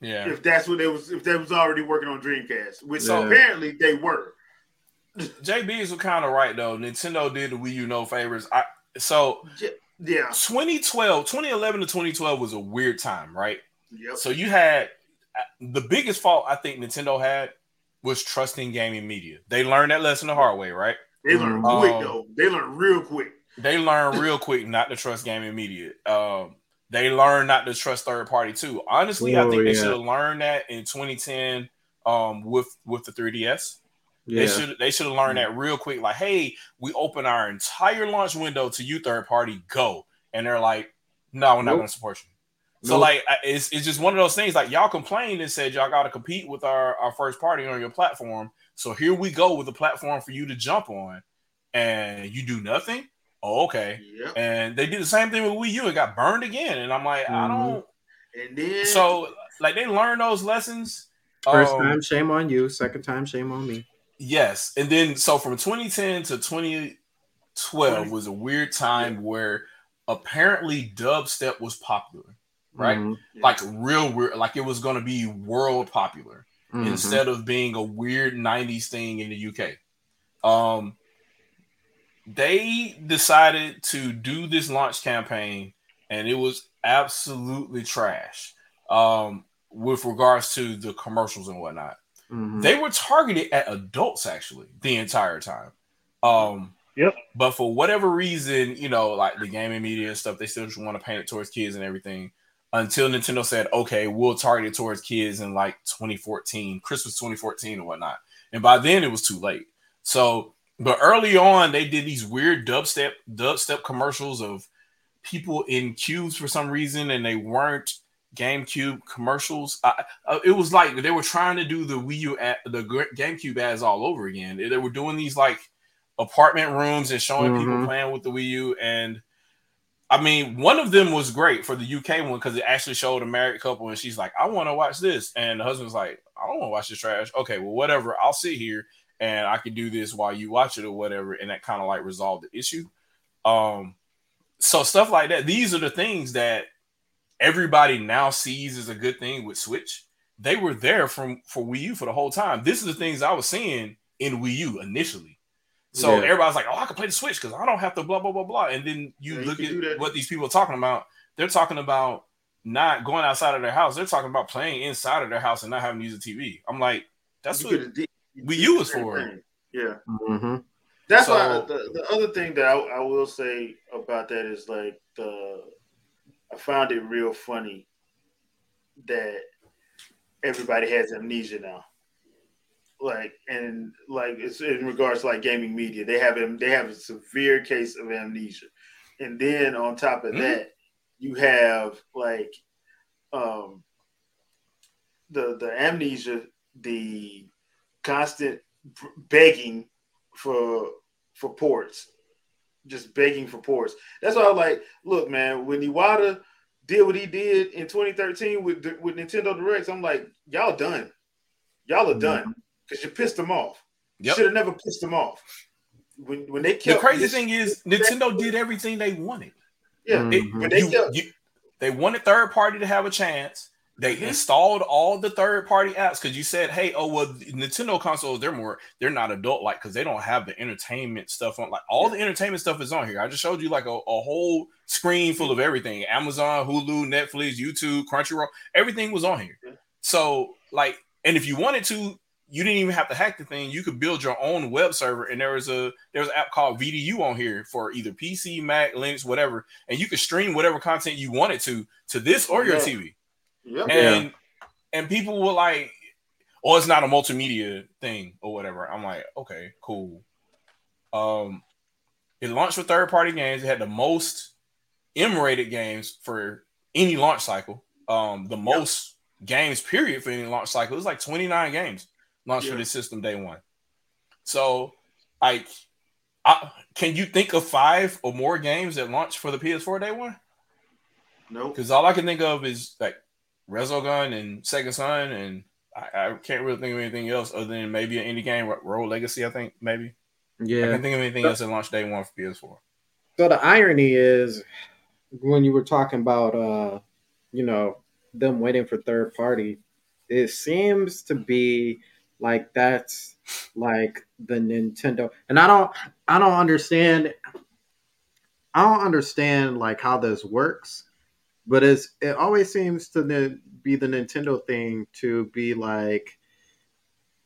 Yeah. if that's what they was if they was already working on Dreamcast, which Yeah. apparently they were. JB's were kind of right though. Nintendo did the Wii U no favors. I so Yeah. 2012, 2011 to 2012 was a weird time, right? Yep. So you had the biggest fault I think Nintendo had was trusting gaming media. They learned that lesson the hard way, right? They learned Um, quick though. They learned real quick. They learned real quick not to trust gaming media. Um, they learned not to trust third party too. Honestly, I Oh, think they yeah. should have learned that in 2010 um, with with the 3DS. Yeah. They should they should have learned that real quick. Like, hey, we open our entire launch window to you third party. Go, and they're like, no, we're not Nope. going to support you. So Nope. like, it's it's just one of those things. Like y'all complained and said y'all got to compete with our our first party on your platform. So here we go with a platform for you to jump on, and you do nothing. Oh, okay. Yep. And they did the same thing with Wii U. It got burned again, and I'm like, I Mhm. don't. And then So like, they learned those lessons. First Um, time, shame on you. Second time, shame on me. Yes, and then so from 2010 to 2012 was a weird time where apparently dubstep was popular, right? Mhm. Like real weird, like it was going to be world popular Mhm. instead of being a weird 90s thing in the UK. Um, they decided to do this launch campaign, and it was absolutely trash. Um, with regards to the commercials and whatnot Mhm. they were targeted at adults actually the entire time. Um, Yep. But for whatever reason, you know, like the gaming media and stuff, they still just want to paint it towards kids and everything. Until Nintendo said, "Okay, we'll target it towards kids in like 2014, Christmas 2014 or whatnot." And by then, it was too late. So, but early on, they did these weird dubstep dubstep commercials of people in cubes for some reason, and they weren't GameCube commercials. I, uh, it was like they were trying to do the Wii U, ad, the GameCube ads all over again. They were doing these like apartment rooms and showing people Mhm. playing with the Wii U. And I mean, one of them was great for the UK one because it actually showed a married couple, and she's like, "I want to watch this," and the husband's like, "I don't want to watch this trash." Okay, well, whatever. I'll sit here and I can do this while you watch it or whatever, and that kind of like resolved the issue. Um, so stuff like that. These are the things that everybody now sees as a good thing with Switch. They were there from for Wii U for the whole time. This is the things I was seeing in Wii U initially. So Yeah. everybody's like, "Oh, I can play the Switch because I don't have to blah blah blah blah." And then you Yeah, look do at what these people are talking about. They're talking about not going outside of their house. They're talking about playing inside of their house and not having to use a TV. I'm like, that's You what you Wii did U was for. thing. Yeah. Mhm. That's So- why the, the other thing that I, I will say about that is like the I found it real funny that everybody has amnesia now. Like and like it's in regards to like gaming media, they have them they have a severe case of amnesia. And then on top of Mhm. that, you have like um the the amnesia, the constant begging for for ports, just begging for ports. That's why I like. Look, man, when Iwata did what he did in 2013 with with Nintendo Directs, I'm like, y'all done. Y'all are done because you pissed them off. Yep. should have never pissed them off. When when they The crazy this- thing is Nintendo did everything they wanted. Yeah, It- Mhm. but they you- kept- you- they wanted third party to have a chance. They Mhm. installed all the third party apps because you said, "Hey, oh well, Nintendo consoles they're more they're not adult like because they don't have the entertainment stuff on. Like all the entertainment stuff is on here. I just showed you like a, a whole screen full of everything: Amazon, Hulu, Netflix, YouTube, Crunchyroll. Everything was on here. Yeah. So like, and if you wanted to, you didn't even have to hack the thing. You could build your own web server, and there was a there was an app called VDU on here for either PC, Mac, Linux, whatever, and you could stream whatever content you wanted to to this or your Yeah. TV. Yep. And and people were like, "Oh, it's not a multimedia thing or whatever." I'm like, "Okay, cool." Um, it launched with third party games. It had the most M-rated games for any launch cycle. Um, the most games period for any launch cycle. It was like 29 games launched for Yeah. this system day one. So, like, I, can you think of five or more games that launched for the PS4 day one? Nope. Because all I can think of is like Resogun and Second Son, and I, I can't really think of anything else other than maybe an indie game, Rogue Legacy. I think maybe. Yeah, I can't think of anything else that launched day one for PS4. So the irony is when you were talking about uh you know them waiting for third party, it seems to be like that's like the Nintendo and I don't I don't understand I don't understand like how this works, but it's it always seems to be the Nintendo thing to be like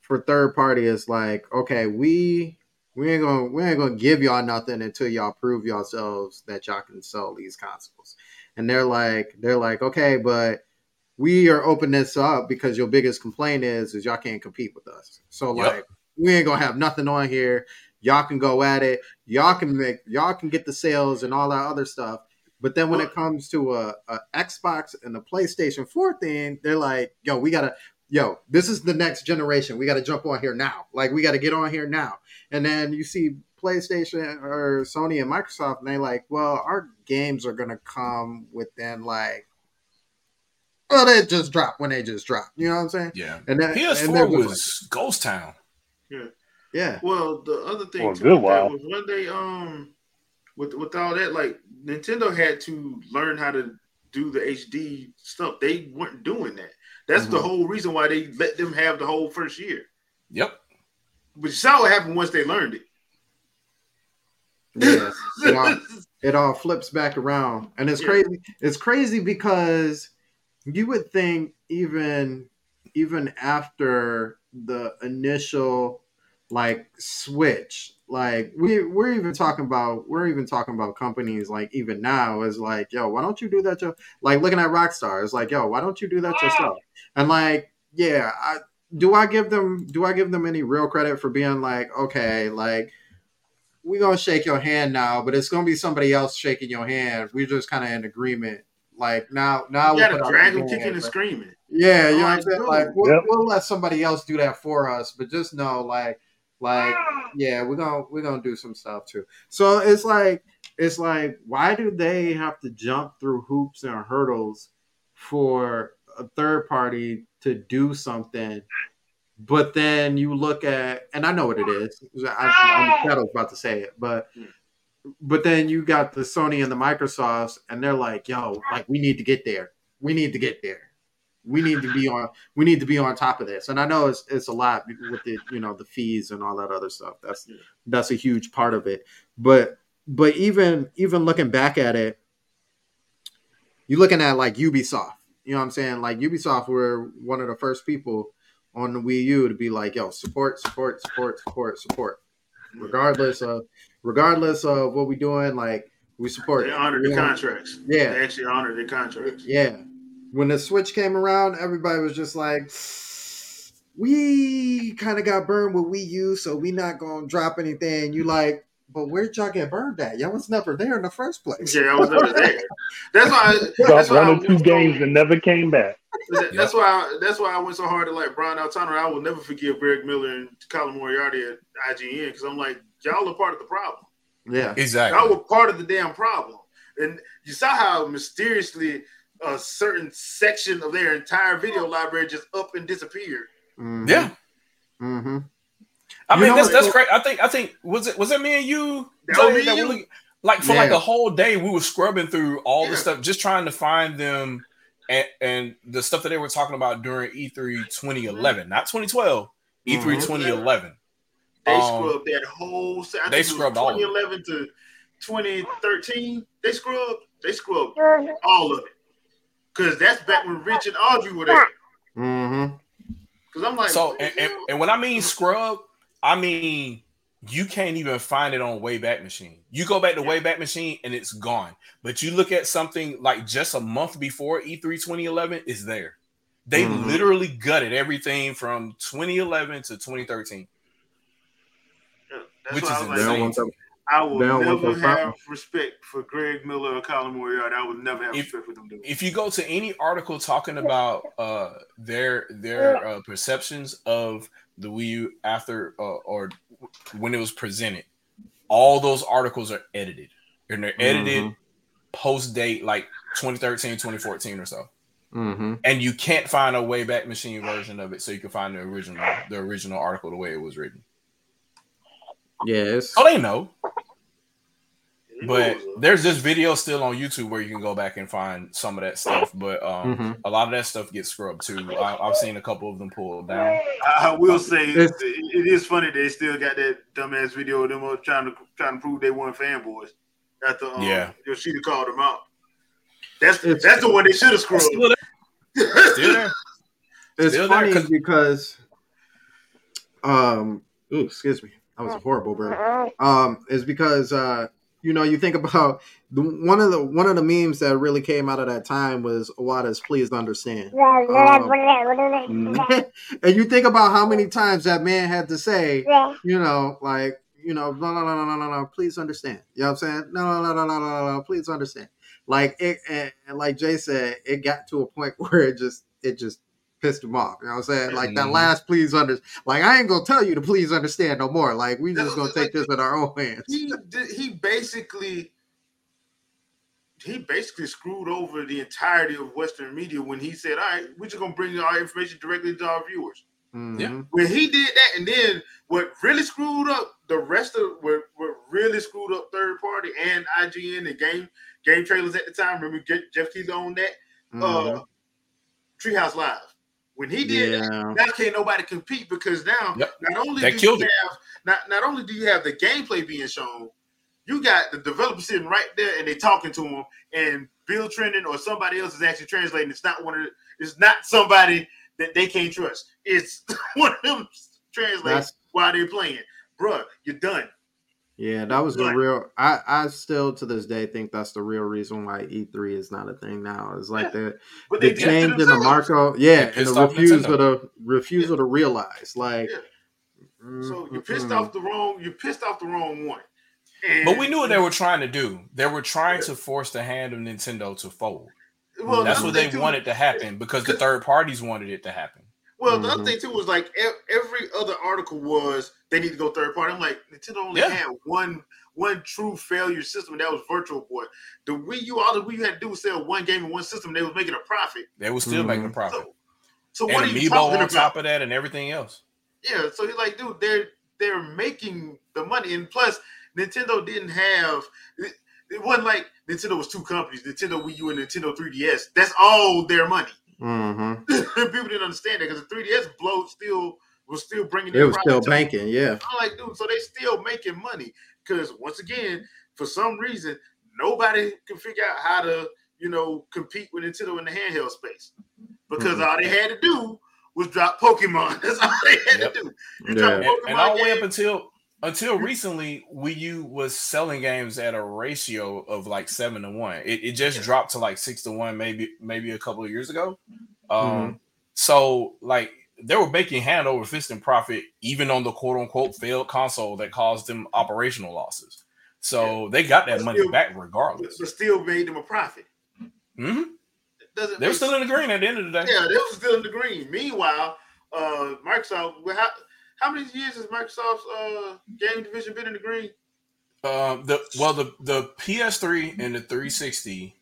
for third party is like okay we we ain't gonna we ain't gonna give y'all nothing until y'all prove yourselves that y'all can sell these consoles. And they're like they're like okay, but we are opening this up because your biggest complaint is is y'all can't compete with us. So Yep. like we ain't gonna have nothing on here. Y'all can go at it. Y'all can make y'all can get the sales and all that other stuff. But then when it comes to a, a Xbox and the PlayStation 4 thing, they're like, yo, we gotta yo, this is the next generation. We gotta jump on here now. Like we gotta get on here now. And then you see PlayStation or Sony and Microsoft, and they like, well, our games are gonna come within like, well, they just drop when they just drop. You know what I'm saying? Yeah. And then and PS4 they're going was Ghost Town. like, yeah, Well, the other thing For a too good while. was when they um with with all that, like Nintendo had to learn how to do the HD stuff. They weren't doing that. That's the Mhm. whole reason why they let them have the whole first year. Yep. But you saw what happened once they learned it. yeah. it, all, it all flips back around, and it's Yeah. crazy. It's crazy because you would think even even after the initial like switch like we we're even talking about we're even talking about companies like even now is like yo why don't you do that to like looking at rockstar it's like yo why don't you do that yourself and like yeah i do i give them do i give them any real credit for being like okay like we're gonna shake your hand now but it's gonna be somebody else shaking your hand we're just kind of in agreement like now now you we'll gotta put out drag them kicking and screaming. yeah, you know what I I'm saying? Like we'll, Yep. we'll let somebody else do that for us, but just know like like yeah, we're gonna we're gonna do some stuff too. So it's like it's like why do they have to jump through hoops and hurdles for a third party to do something? But then you look at and I know what it is. I, I'm Shadow's about to say it, but hmm. but then you got the Sony and the Microsofts, and they're like, "Yo, like we need to get there. We need to get there. We need to be on. We need to be on top of this." And I know it's it's a lot with the you know the fees and all that other stuff. That's Yeah. that's a huge part of it. But but even even looking back at it, you're looking at like Ubisoft. You know what I'm saying? Like Ubisoft were one of the first people on the Wii U to be like, "Yo, support, support, support, support, support." Regardless of regardless of what we're doing, like we support. They honored the contracts. Yeah. They actually honored the contracts. Yeah. When the Switch came around, everybody was just like, we kind of got burned with Wii U, so we not going to drop anything. You like, but where'd y'all get burned at? Y'all was never there in the first place. Yeah, I was never there. That's why. I, Dropped that's why I one or two games and never came back. That's why. I, that's why I went so hard to like Brian Altano. I will never forgive Greg Miller and Colin Moriarty at IGN because I'm like, y'all are part of the problem. Yeah. Exactly. Y'all were part of the damn problem. And you saw how mysteriously a certain section of their entire video library just up and disappeared. Mhm. Yeah. Mm-hmm. I You mean know that's that's great. I think I think was it was it me and you That me that you. looking- Like for like a whole day, we were scrubbing through all Yeah. the stuff, just trying to find them and, and the stuff that they were talking about during E E3 2011, not 2012, E3 Mhm. 2011. They Um, scrubbed that whole. I they think it was scrubbed all of it. 2011 to 2013. They scrubbed. They scrubbed all of it. Cause that's back when Rich and Audrey were there. Mm-hmm. Cause I'm like, So, and, and, and when I mean scrub, I mean you can't even find it on Wayback Machine. You go back to Yeah. Wayback Machine and it's gone. But you look at something like just a month before E E3 2011, it's there. They Mhm. literally gutted everything from 2011 to 2013. that's which why I is was They like, don't want them. I will they don't want never have problems. respect for Greg Miller or Colin Moriarty. I would never have If- respect for them. Dudes. If you go to any article talking about uh, their their uh, perceptions of the Wii U after uh, or when it was presented, all those articles are edited and they're edited Mhm. post date like 2013, 2014 or so. Mm-hmm. And you can't find a Wayback Machine version of it, so you can find the original the original article the way it was written. Yes. Oh, they know. But know it was, there's this video still on YouTube where you can go back and find some of that stuff. But um, Mhm. a lot of that stuff gets scrubbed too. I, I've seen a couple of them pulled down. I, I will say It's- it, it is funny they still got that dumbass video of them trying to trying to prove they weren't fanboys. After um, Yeah. Yoshida called them out. That's It's- that's the one they should have scrubbed. Still there. Still there. It's Still there, because, um, ooh, excuse me, that was a horrible burp. Um, is because uh, you know, you think about the one of the one of the memes that really came out of that time was Iwata's "Please Understand," and you think about how many times that man had to say, you know, like, you know, no, no, no, no, no, no, no, please understand. You know what I'm saying? No, no, no, no, no, no, no, no, please understand. Like it, and, and like Jay said, it got to a point where it just, it just pissed him off. You know what I'm saying? Like that Mhm. last please understand. Like I ain't gonna tell you to please understand no more. Like we just gonna take this in our own hands. he did- he basically he basically screwed over the entirety of Western media when he said, "All right, we're just gonna bring our information directly to our viewers." Mhm. When he did that, and then what really screwed up the rest of what, what really screwed up third party and IGN and game game trailers at the time. Remember Je- Geoff Keighley on that Mhm. uh, Treehouse Live. When he did that, yeah. now can't nobody compete because now Yep. not only They do you it. have not not only do you have the gameplay being shown, you got the developer sitting right there and they talking to him, and Bill Trinen or somebody else is actually translating. It's not one of the, it's not somebody that they can't trust. It's one of them translating while they're playing. Bruh, you're done. Yeah, that was the real. I I still to this day think that's the real reason why E3 is not a thing now. It's like the the they did change in the themselves. Marco, yeah, and the refusal Nintendo. to refusal to realize, like, Yeah. So you pissed mm, off the wrong. You pissed off the wrong one. And, But we knew what they were trying to do. They were trying to force the hand of Nintendo to fold. Well, That's the what other they wanted to happen because the third parties wanted it to happen. Well, the other Mhm. thing too was like every other article was they need to go third party. I'm like Nintendo only Yeah. had one one true failure system, and that was Virtual Boy. The Wii U, all the Wii U had to do was sell one game and one system. They was making a profit. They were still Mhm. making a profit. So, so what and are you Amiibo talking on about? top of that and everything else. Yeah, so he's like, dude, they're they're making the money, and plus Nintendo didn't have. It, it wasn't like Nintendo was two companies, Nintendo Wii U and Nintendo 3DS. That's all their money. Mhm. People didn't understand that because the 3DS blow still was still bringing. it was still profit, too. banking, yeah. I'm like, dude, so they still making money because once again, for some reason, nobody can figure out how to, you know, compete with Nintendo in the handheld space because Mhm. all they had to do was drop Pokemon. That's all they had Yep. to do. You Yeah. drop And, Pokemon and all the way up until until recently, Wii U was selling games at a ratio of like seven to one. It, it just Yeah. dropped to like six to one, maybe maybe a couple of years ago. Um, Mhm. so like they were making hand over fist in profit, even on the quote unquote failed console that caused them operational losses. So they got that But money still- back regardless. but still made them a profit. hmm They were make still in the green at the end of the day. Yeah, they were still in the green. Meanwhile, uh, Microsoft. Well, How, how many years has Microsoft's uh, game division been in the green? Um, the well, the the PS3 and the 360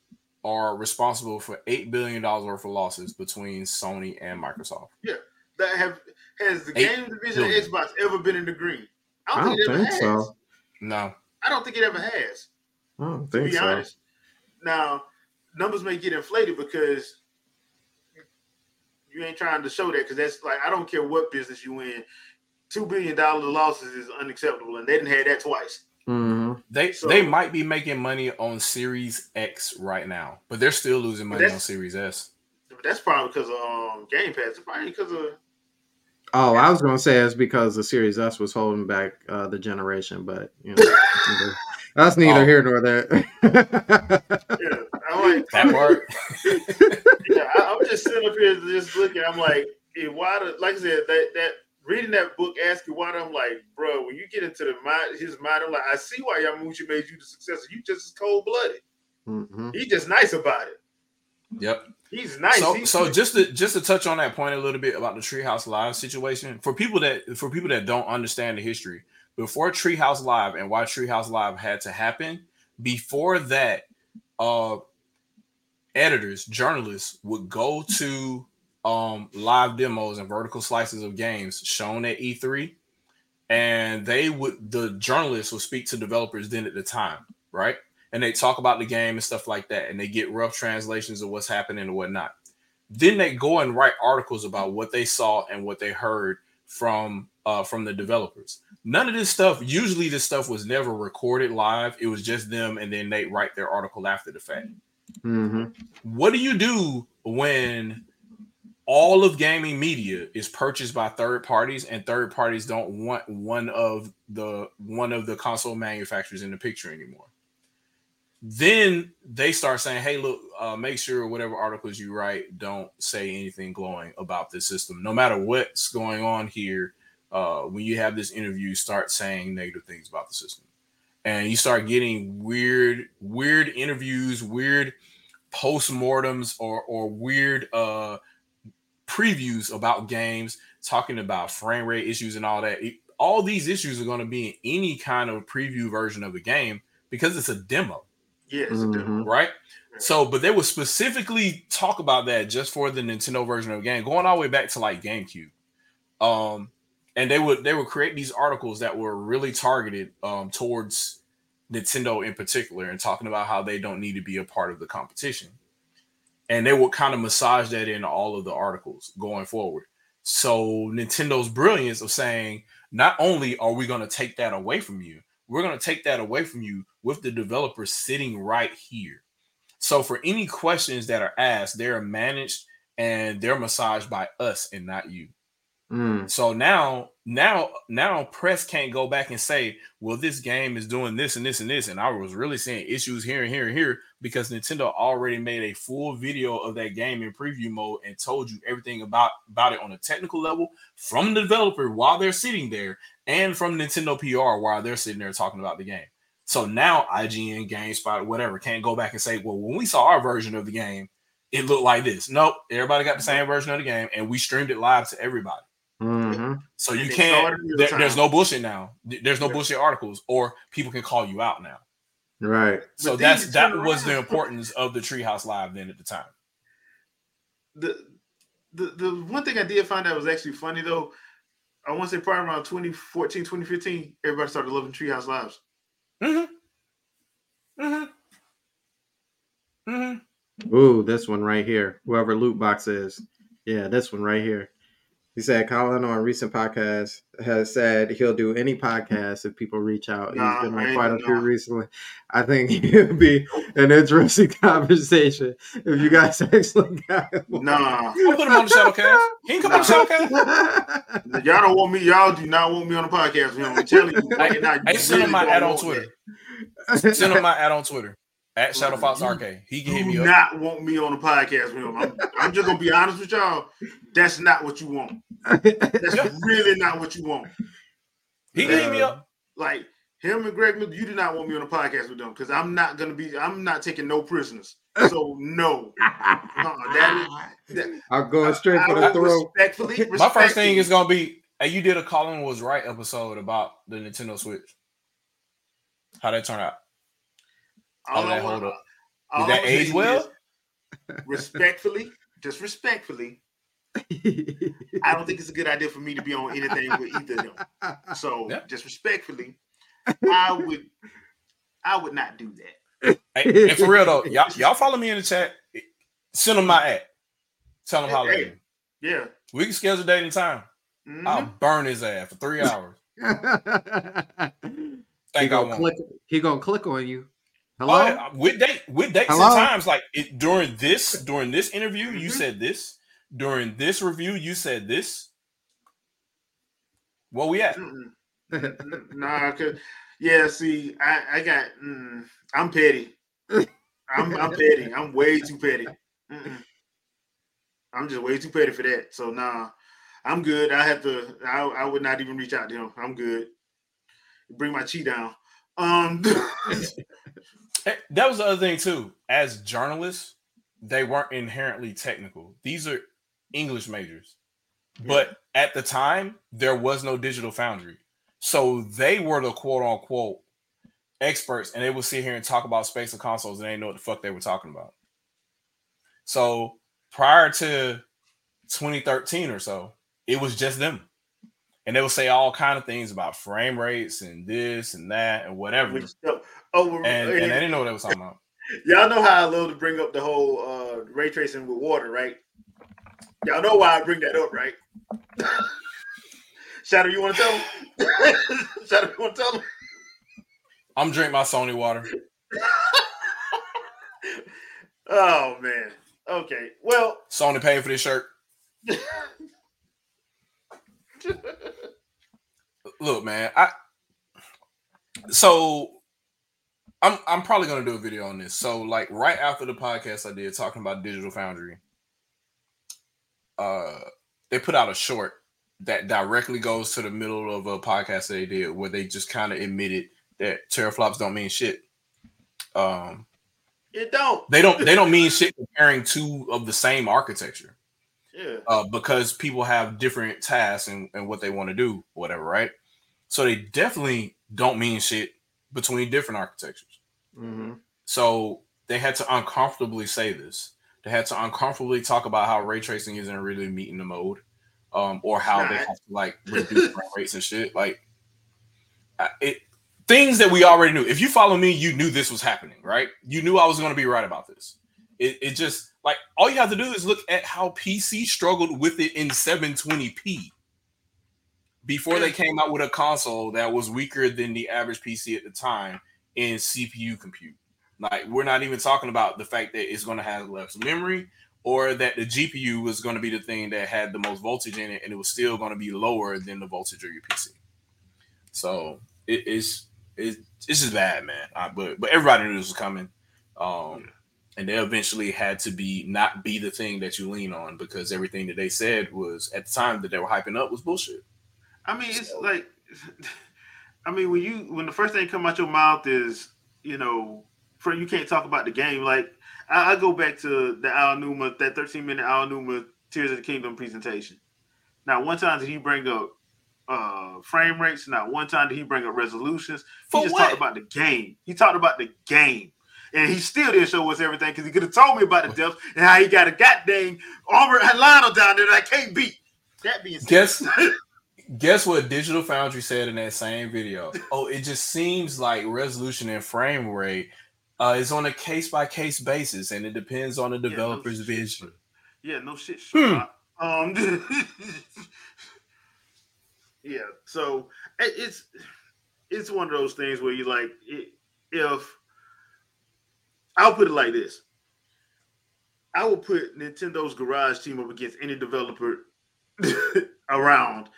are responsible for eight billion dollars worth of losses between Sony and Microsoft. Yeah, that have has the Eight game division of billion. Xbox ever been in the green? I don't it ever think has. so. No, I don't think it ever has. I don't To think be so. honest, now numbers may get inflated because you ain't trying to show that because that's like I don't care what business you in. Two billion dollar losses is unacceptable, and they didn't have that twice. hmm They So- they might be making money on Series X right now, but they're still losing money on Series S. But that's probably because of um, Game Pass. It's probably because of Oh, I was gonna say it's because the Series S was holding back uh, the generation, but you know, that's neither Oh. here nor there. yeah. I'm like That part. yeah, I, I'm just sitting up here just looking. I'm like, eh, why? The, like I said, that that reading that book, asking why. I'm like, bro, when you get into the mind, his mind, I'm like, I see why Yamauchi made you the successor. You just as cold blooded. hmm He just nice about it. Yep. He's nice. So, He- so just to just to touch on that point a little bit about the Treehouse Live situation for people that for people that don't understand the history before Treehouse Live and why Treehouse Live had to happen. Before that, uh, editors, journalists would go to um live demos and vertical slices of games shown at E3, and they would the journalists would speak to developers then at the time, right? and they talk about the game and stuff like that, and they get rough translations of what's happening and whatnot. Then they go and write articles about what they saw and what they heard from uh, from the developers. None of this stuff, usually this stuff was never recorded live. It was just them, and then they write their article after the fact. hmm What do you do when all of gaming media is purchased by third parties and third parties don't want one of the one of the console manufacturers in the picture anymore? then they start saying, "Hey, look, uh, make sure whatever articles you write don't say anything glowing about this system. No matter what's going on here, uh, when you have this interview, start saying negative things about the system, and you start getting weird, weird interviews, weird postmortems, or or weird uh, previews about games, talking about frame rate issues and all that. It- all these issues are going to be in any kind of preview version of a game because it's a demo yes, Mhm. right? So, but they would specifically talk about that just for the Nintendo version of the game, going all the way back to like GameCube. Um, and they would they would create these articles that were really targeted um towards Nintendo in particular, and talking about how they don't need to be a part of the competition. And they would kind of massage that in all of the articles going forward. So Nintendo's brilliance of saying, not only are we going to take that away from you, we're going to take that away from you with the developer sitting right here. So for any questions that are asked, they're managed and they're massaged by us and not you. Mm. So now, now, now, press can't go back and say, "Well, this game is doing this and this and this," and I was really seeing issues here and here and here because Nintendo already made a full video of that game in preview mode and told you everything about about it on a technical level from the developer while they're sitting there, and from Nintendo PR while they're sitting there talking about the game. So now IGN, GameSpot, whatever, can't go back and say, "Well, when we saw our version of the game, it looked like this." Nope, everybody got the same version of the game, and we streamed it live to everybody. Hmm So you can't. saw it in real There, there's no bullshit now. There's no Yeah. bullshit articles, or people can call you out now. Right. So But that's that turn was the importance of the Treehouse Live then at the time. the the the one thing I did find that was actually funny though, I want to say probably around 2014, 2015, everybody started loving Treehouse Lives. Mm-hmm. Mm-hmm. Mm-hmm. Ooh, this one right here. Whoever loot box is. Yeah, this one right here. He said Colin on recent podcast has said he'll do any podcast if people reach out. Nah, He's been I on quite a do few nah. recently. I think it'll be an interesting conversation if you guys actually got him. Nah, I'll put him on the Shadowcast. He can come on the Shadowcast. y'all don't want me. Y'all do not want me on the podcast. You know, I'm telling you. Hey, right now, you hey, send him my ad on Twitter. that. Send him my ad on Twitter at Shadow Fox Arcade. He can hit me Do up. not want me on the podcast with him. I'm, I'm just gonna be honest with y'all. That's not what you want. That's Yeah. really not what you want. He can hit me up. Like him and Greg, Miller, you do not want me on the podcast with them because I'm not gonna be. I'm not taking no prisoners. So no, uh-uh, that is. That, I'm going straight I for the would throat. Respectfully, My first thing is gonna be, hey, you did a Colin was right episode about the Nintendo Switch. How that turn out? All How I did that wanna- hold up? all Did that I'ma age well? is, Respectfully, just respectfully, I don't think it's a good idea for me to be on anything with either of them. So Yeah. just respectfully, I would I would not do that. Hey, and for real though, y'all, y'all follow me in the chat. Send them my at. Tell them how Hey, hey, Yeah. we can schedule a date and time. Mhm. I'll burn his ass for three hours. he Think I gonna won't. click. He gonna click on you. Hello. yeah, with date with dates Hello? and times like it, during this during this interview you Mhm. said this during this review you said this what we at nah, cause yeah, see, I, I got mm, I'm petty. I'm I'm petty. I'm way too petty. Mm-mm. I'm just way too petty for that. So nah, I'm good. I have to. I, I would not even reach out to him. I'm good. Bring my chi down. Um. Eh, that was the other thing too. As journalists they weren't inherently technical. These are english majors. But at the time there was no digital foundry. So they were the quote unquote experts and they would sit here and talk about space and consoles and they didn't know what the fuck they were talking about. So prior to 2013 or so it was just them and they would say all kind of things about frame rates and this and that and whatever which, oh, and, and they didn't know what they was talking about y'all know how I love to bring up the whole uh, ray tracing with water, right? Y'all know why I bring that up, right? Shadow, you want to tell? Shadow, you want to tell i'm drinking my sony water oh man. Okay. Well, sony paid for this shirt look man i so i'm i'm probably gonna do a video on this. So like right after the podcast i did talking about digital foundry uh they put out a short that directly goes to the middle of a podcast that they did where they just kind of admitted that teraflops don't mean shit. Um it don't. they don't they don't mean shit comparing two of the same architecture Yeah. uh, because people have different tasks and, and what they want to do, whatever, right? So they definitely don't mean shit between different architectures. Mhm. So they had to uncomfortably say this. They had to uncomfortably talk about how ray tracing isn't really meeting the mode, um, or how they have to like reduce frame rates and shit. Like it, things that we already knew. If you follow me, you knew this was happening, right? You knew I was going to be right about this. It, it just like all you have to do is look at how PC struggled with it in 720p before they came out with a console that was weaker than the average PC at the time in CPU compute. Like we're not even talking about the fact that it's going to have less memory or that the GPU was going to be the thing that had the most voltage in it and it was still going to be lower than the voltage of your PC. So it is it, it's just bad, man. Uh, but but everybody knew this was coming. Um and they eventually had to be not be the thing that you lean on because everything that they said was at the time that they were hyping up was bullshit. I mean, it's like, I mean, when you when the first thing come out your mouth is, you know, for you can't talk about the game. Like, I, I go back to the Aonuma, that 13 minute Aonuma Tears of the Kingdom presentation. Now, one time did he bring up uh frame rates? Not one time did he bring up resolutions. He just what? talked about the game. He talked about the game. And he still didn't show us everything because he could have told me about the depth and how he got a goddamn armor Lynel down there that I can't beat. That being said, Guess guess what Digital Foundry said in that same video? Oh, it just seems like resolution and frame rate uh, is on a case by case basis, and it depends on the no developer's shit. vision. Yeah, no shit. Hmm. Um, yeah. So it's it's one of those things where you like it, if I'll put it like this. I will put Nintendo's garage team up against any developer around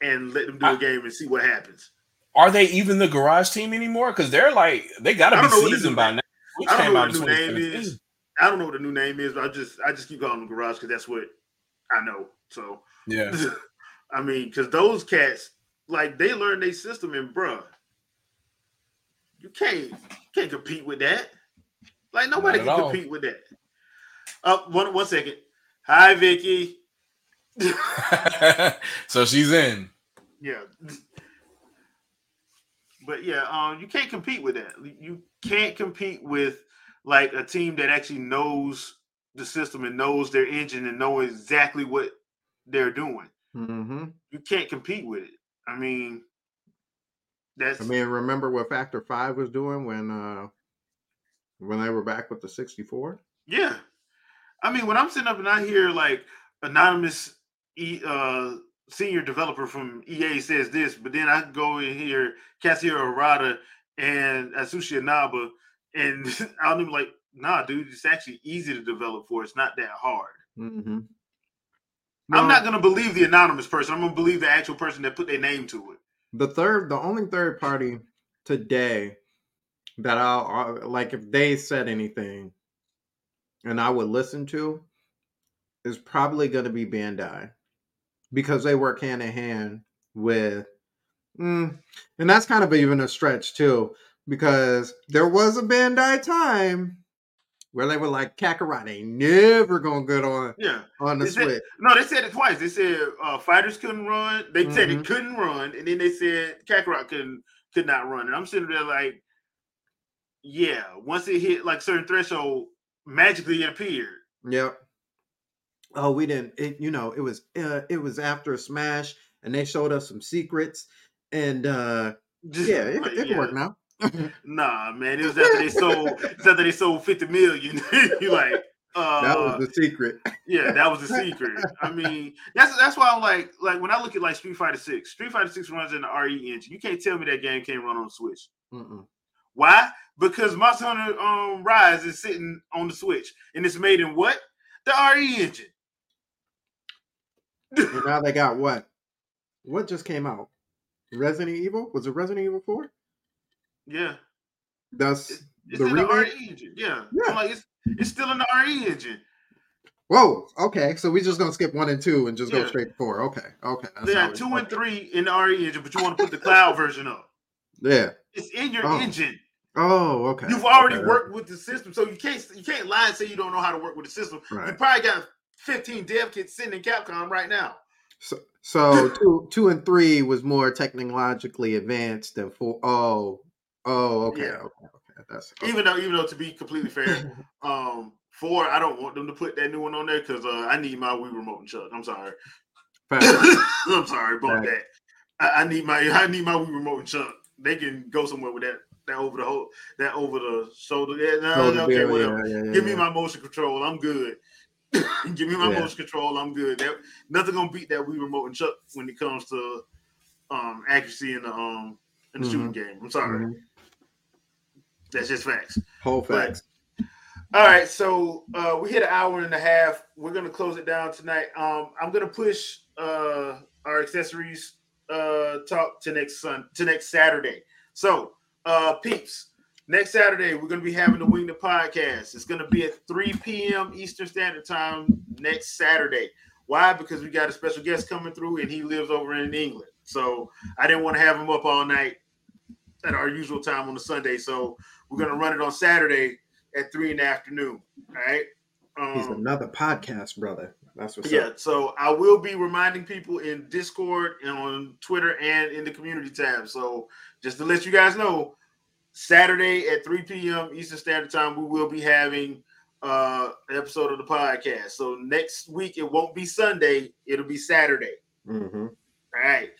and let them do a I- game and see what happens. Are they even the garage team anymore? Because they're like they got to I be don't know what the seasoned by now. Which I don't know what the new name is. I don't know what the new name is, but I just I just keep calling them garage because that's what I know. So Yeah, I mean, because those cats, like, they learn their system, and bruh, you can't can't compete with that. Like nobody can all. compete with that. Uh, one one second. Hi, Vicky. so she's in. yeah, but yeah, um, you can't compete with that. You can't compete with like a team that actually knows the system and knows their engine and know exactly what they're doing. Mhm. You can't compete with it. I mean, that's I mean, remember what Factor Five was doing when uh when they were back with the 64. Yeah. I mean, when I'm sitting up and I hear like anonymous e, uh, senior developer from EA says this, but then I go and hear Katsuhiro Harada and Atsushi Inaba, and I'm like, nah, dude, it's actually easy to develop for. It's not that hard. Mm-hmm. I'm not gonna believe the anonymous person. I'm gonna believe the actual person that put their name to it. The third, the only third party today that I'll uh, like if they said anything and I would listen to is probably going to be Bandai because they work hand in hand with, mm, and that's kind of even a stretch too because there was a Bandai time where they were like Kakarot ain't never gonna get on Yeah. on the that- Switch. No, they said it twice. They said uh, fighters couldn't run. They said Mhm. it couldn't run, and then they said Kakarot couldn't could not run. And I'm sitting there like, yeah. Once it hit like certain threshold, magically it appeared. Yep. Oh, we didn't. It, you know, it was uh, it was after a Smash, and they showed us some secrets, and uh Just, yeah, it, like, it can yeah. work now. Nah, man. It was after they sold. It's after they sold 50 million. you like, uh, that was the secret. yeah, that was the secret. I mean, that's that's why I'm like, like when I look at like Street Fighter Six, Street Fighter Six runs in the RE engine. You can't tell me that game can't run on Switch. Mm-mm. Why? Because Monster Hunter um, Rise is sitting on the Switch, and it's made in what? The RE engine. And now they got what? What just came out? Resident Evil? Was it Resident Evil Four? Yeah, That's it's the in the. RE engine. Yeah, Yeah. Like it's it's still in the RE engine. Whoa. Okay, so we just gonna skip one and two and just go straight to four. Okay. Okay. That's They how got we- two and three in the RE engine, but you want to put the cloud version up. Yeah. It's in your Oh. engine. Oh, okay. You've already Okay. worked with the system, so you can't you can't lie and say you don't know how to work with the system. You probably got 15 dev kits sitting in Capcom right now. So, so two, two and three was more technologically advanced than four. Oh, oh, okay, Yeah. okay, okay. That's okay. Even though, even though to be completely fair, um, four I don't want them to put that new one on there because uh, I need my Wii remote and Chuck. I'm sorry. I'm sorry about Right. that. I, I need my I need my Wii remote and Chuck. They can go somewhere with that that over the whole that over the shoulder. Yeah, no, Shoulder okay, bill, whatever. yeah, yeah, Give me my motion control. I'm good. Give me my motion control. I'm good. That, nothing gonna beat that Wii remote and Chuck when it comes to um accuracy in the um in the shooting game. I'm sorry. Mhm. That's just facts. Whole But- facts. All right, so uh, we hit an hour and a half. We're gonna close it down tonight. Um, I'm gonna push uh, our accessories uh, talk to next sun to next Saturday. So, uh, peeps, next Saturday we're gonna be having the Wing the podcast. It's gonna be at 3 p.m. Eastern Standard Time next Saturday. Why? Because we got a special guest coming through, and he lives over in England. So I didn't want to have him up all night at our usual time on the Sunday. So we're gonna run it on Saturday at three in the afternoon. All right. He's Um, another podcast brother. That's what's yeah. up. So I will be reminding people in Discord and on Twitter and in the community tab. So just to let you guys know, Saturday at 3 p.m. Eastern Standard Time, we will be having uh an episode of the podcast. So next week it won't be Sunday, it'll be Saturday. hmm All right.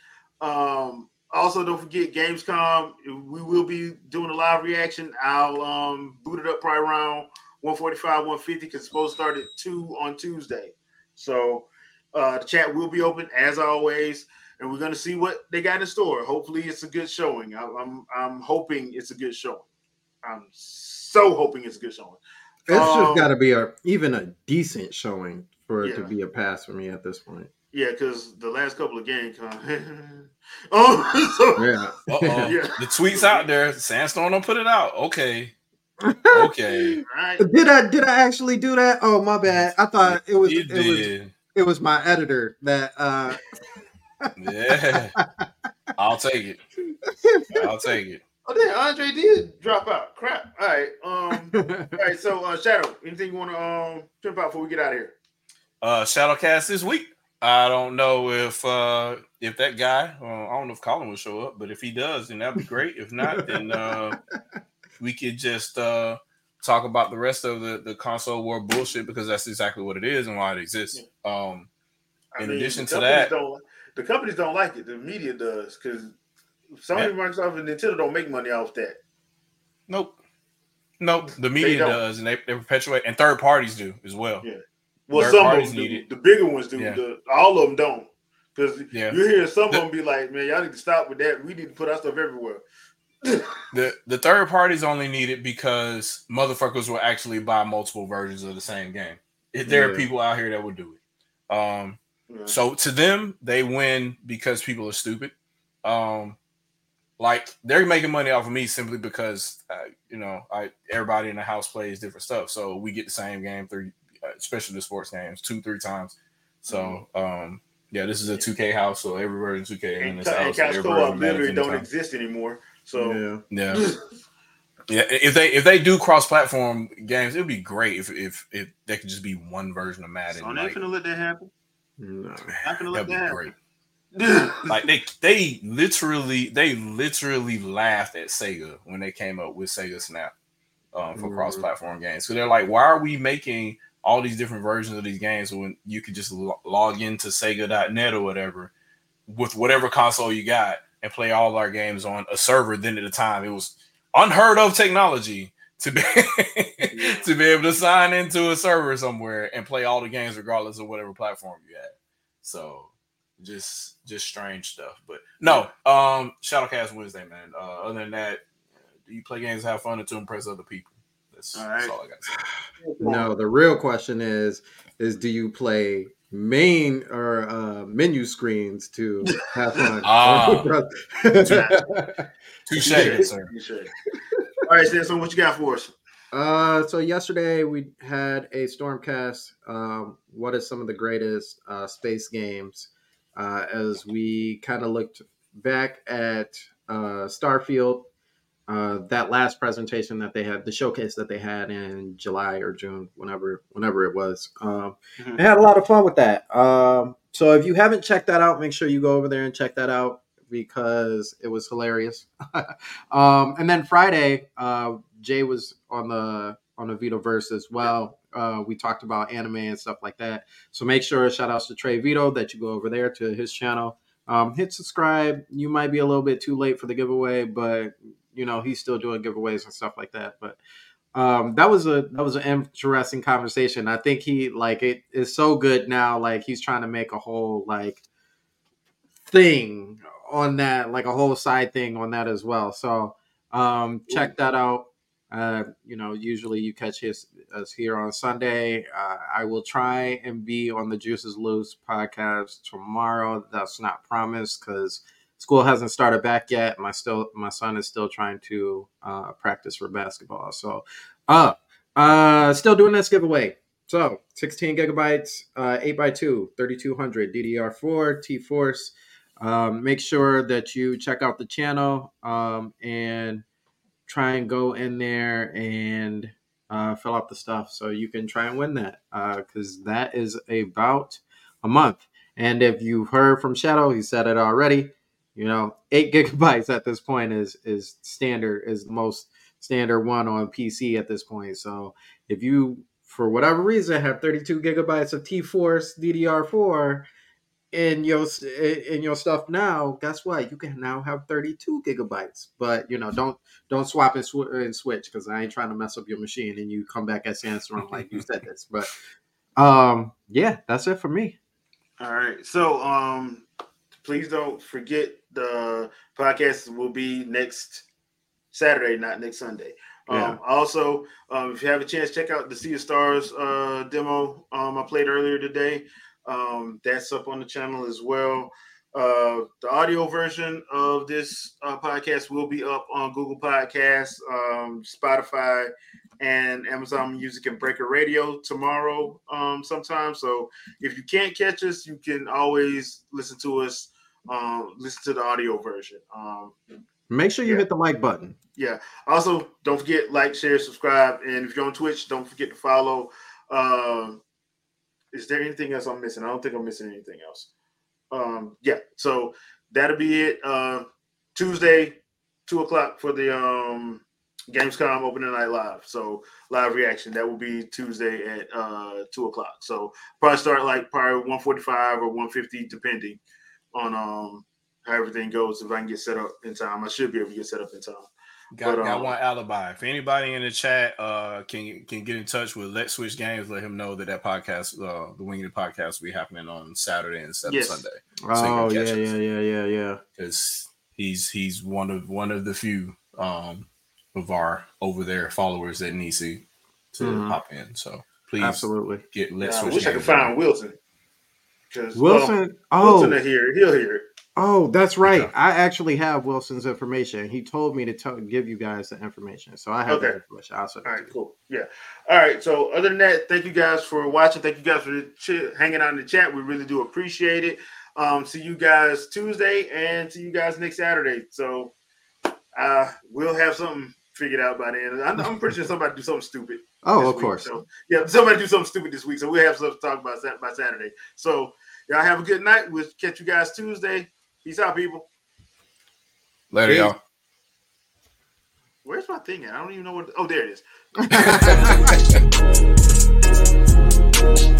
Um, also, don't forget Gamescom. We will be doing a live reaction. I'll um, boot it up probably around 145, 150 because it's supposed to start at 2 on Tuesday. So uh, the chat will be open as always, and we're going to see what they got in store. Hopefully, it's a good showing. I, I'm, I'm hoping it's a good showing. I'm so hoping it's a good showing. It's Um, just got to be a even a decent showing for it to be a pass for me at this point. Yeah, because the last couple of Gamescom. oh, so, Yeah. Uh-oh. Yeah. The tweets out there. Sandstorm don't put it out. Okay. Okay. right. Did I did I actually do that? Oh my bad. I thought it was You it was did. it was my editor that uh Yeah. I'll take it. I'll take it. Oh, damn, Andre did drop out. Crap. All right. Um. all right. So, uh, Shadow, anything you want to um trip out before we get out of here? Uh Shadowcast this week. I don't know if uh if that guy, uh, I don't know if Colin will show up, but if he does, then that'd be great. If not, then uh we could just uh talk about the rest of the, the console war bullshit because that's exactly what it is and why it exists. Um I In addition to that- don't, the companies don't like it. The media does because Sony, Yeah. Microsoft, and Nintendo don't make money off that. Nope. Nope, the media does, and they, they perpetuate, and third parties do as well. Yeah. Well, Third some of them need do. it. The bigger ones do. Yeah. The, all of them don't. Because Yeah. you hear some The- of them be like, "Man, y'all need to stop with that. We need to put our stuff everywhere." The the third parties only need it because motherfuckers will actually buy multiple versions of the same game. If there are people out here that would do it. Um, Yeah. so to them, they win because people are stupid. Um, like they're making money off of me simply because uh, you know I everybody in the house plays different stuff, so we get the same game three, uh, especially the sports games, two three times. So um, yeah, this is a two K house, so every version two K in and, this co- and house. couch every co-op version matters literally don't anytime. exist anymore. So Yeah. Yeah. Yeah, if they if they do cross platform games, it would be great if if if they could just be one version of Madden. so I'm like, not gonna let that happen. No. Not gonna let that'd be great. Like they they literally they literally laughed at Sega when they came up with Sega Snap um, for Mhm. cross platform games. So they're like, why are we making all these different versions of these games when you could just lo- log into Sega.net or whatever with whatever console you got and play all our games on a server? Then at the time, it was unheard of technology to be to be able to sign into a server somewhere and play all the games regardless of whatever platform you had. So just just strange stuff. But no, um Shadowcast Wednesday, man. Uh other than that, do you play games, have fun, and to impress other people? That's, All that's all I got to say. No, the real question is is do you play main or uh, menu screens to have fun? Ah. Touche, Yeah. sir. All right, Samson, what you got for us? Uh, so yesterday we had a Stormcast. Um, what is some of the greatest uh, space games? Uh, as we kind of looked back at uh, Starfield, uh, that last presentation that they had, the showcase that they had in July or June, whenever whenever it was. Um, Mhm. I had a lot of fun with that. Um, so if you haven't checked that out, make sure you go over there and check that out because it was hilarious. um, and then Friday, uh, Jay was on the on the Vito verse as well. Uh, we talked about anime and stuff like that. So make sure, shout outs to Trey Vito, that you go over there to his channel. Um, hit subscribe. You might be a little bit too late for the giveaway, but you know he's still doing giveaways and stuff like that. But um, that was a that was an interesting conversation. I think he like it is so good now. Like he's trying to make a whole like thing on that, like a whole side thing on that as well. So um, check that out. Uh, you know, usually you catch his us here on Sunday. Uh, I will try and be on the Juices Loose podcast tomorrow. That's not promised because school hasn't started back yet. My still my son is still trying to uh, practice for basketball. So, uh, uh, still doing this giveaway. So, 16 gigabytes, uh, 8x2, 3200 DDR4 T Force. Um, make sure that you check out the channel um, and try and go in there and uh, fill out the stuff so you can try and win that because that is about a month. And if you've heard from Shadow, he said it already. You know, eight gigabytes at this point is is standard, is the most standard one on PC at this point. So if you, for whatever reason, have 32 gigabytes of T-Force DDR4 in your in your stuff now, guess what? You can now have 32 gigabytes. But you know, don't don't swap and, sw- and switch because I ain't trying to mess up your machine and you come back at Sandstorm like you said this. But um, yeah, that's it for me. All right. So um please don't forget the podcast will be next Saturday, not next Sunday. Yeah. Um also um if you have a chance, check out the Sea of Stars uh demo um I played earlier today. Um that's up on the channel as well. Uh, the audio version of this uh, podcast will be up on Google Podcasts, um, Spotify, and Amazon Music and Breaker Radio tomorrow um, sometime. So if you can't catch us, you can always listen to us, um, listen to the audio version. Um, Make sure you Yeah. hit the like button. yeah. Also, don't forget like, share, subscribe, and if you're on Twitch, don't forget to follow. Um, is there anything else I'm missing? I don't think I'm missing anything else. Um, yeah. So that'll be it. Uh, Tuesday, two o'clock for the um Gamescom opening night live. So live reaction that will be Tuesday at uh two o'clock. So probably start like probably one forty five or one fifty depending on um how everything goes. If I can get set up in time, I should be able to get set up in time. Got, But, got um, one alibi. If anybody in the chat uh can can get in touch with Let's Switch Games, let him know that that podcast, uh, the Winged podcast, will be happening on Saturday instead Yes. of Sunday. Oh yeah, can yeah, yeah, yeah, yeah. because he's he's one of one of the few um of our over there followers that needs to to Mhm. pop in. So please Absolutely. get Yeah, Let's I Switch wish I could Games. find Wilson. Because Wilson. well, oh, will hear. it. He'll hear it. Oh, that's right. Okay. I actually have Wilson's information. He told me to tell, give you guys the information, so I have Okay. the information. I'll send to right, cool. Yeah. All right. So, other than that, thank you guys for watching. Thank you guys for ch- hanging out in the chat. We really do appreciate it. Um, see you guys Tuesday and see you guys next Saturday. So, uh, we'll have something figured out by then. I'm, I'm pretty sure somebody do something stupid. Oh, of week. course. So, yeah, somebody do something stupid this week. So we'll have something to talk about by Saturday. So, y'all have a good night. We'll catch you guys Tuesday. Peace out, people. Later, Peace. y'all. Where's my thing at? I don't even know what. Oh, there it is.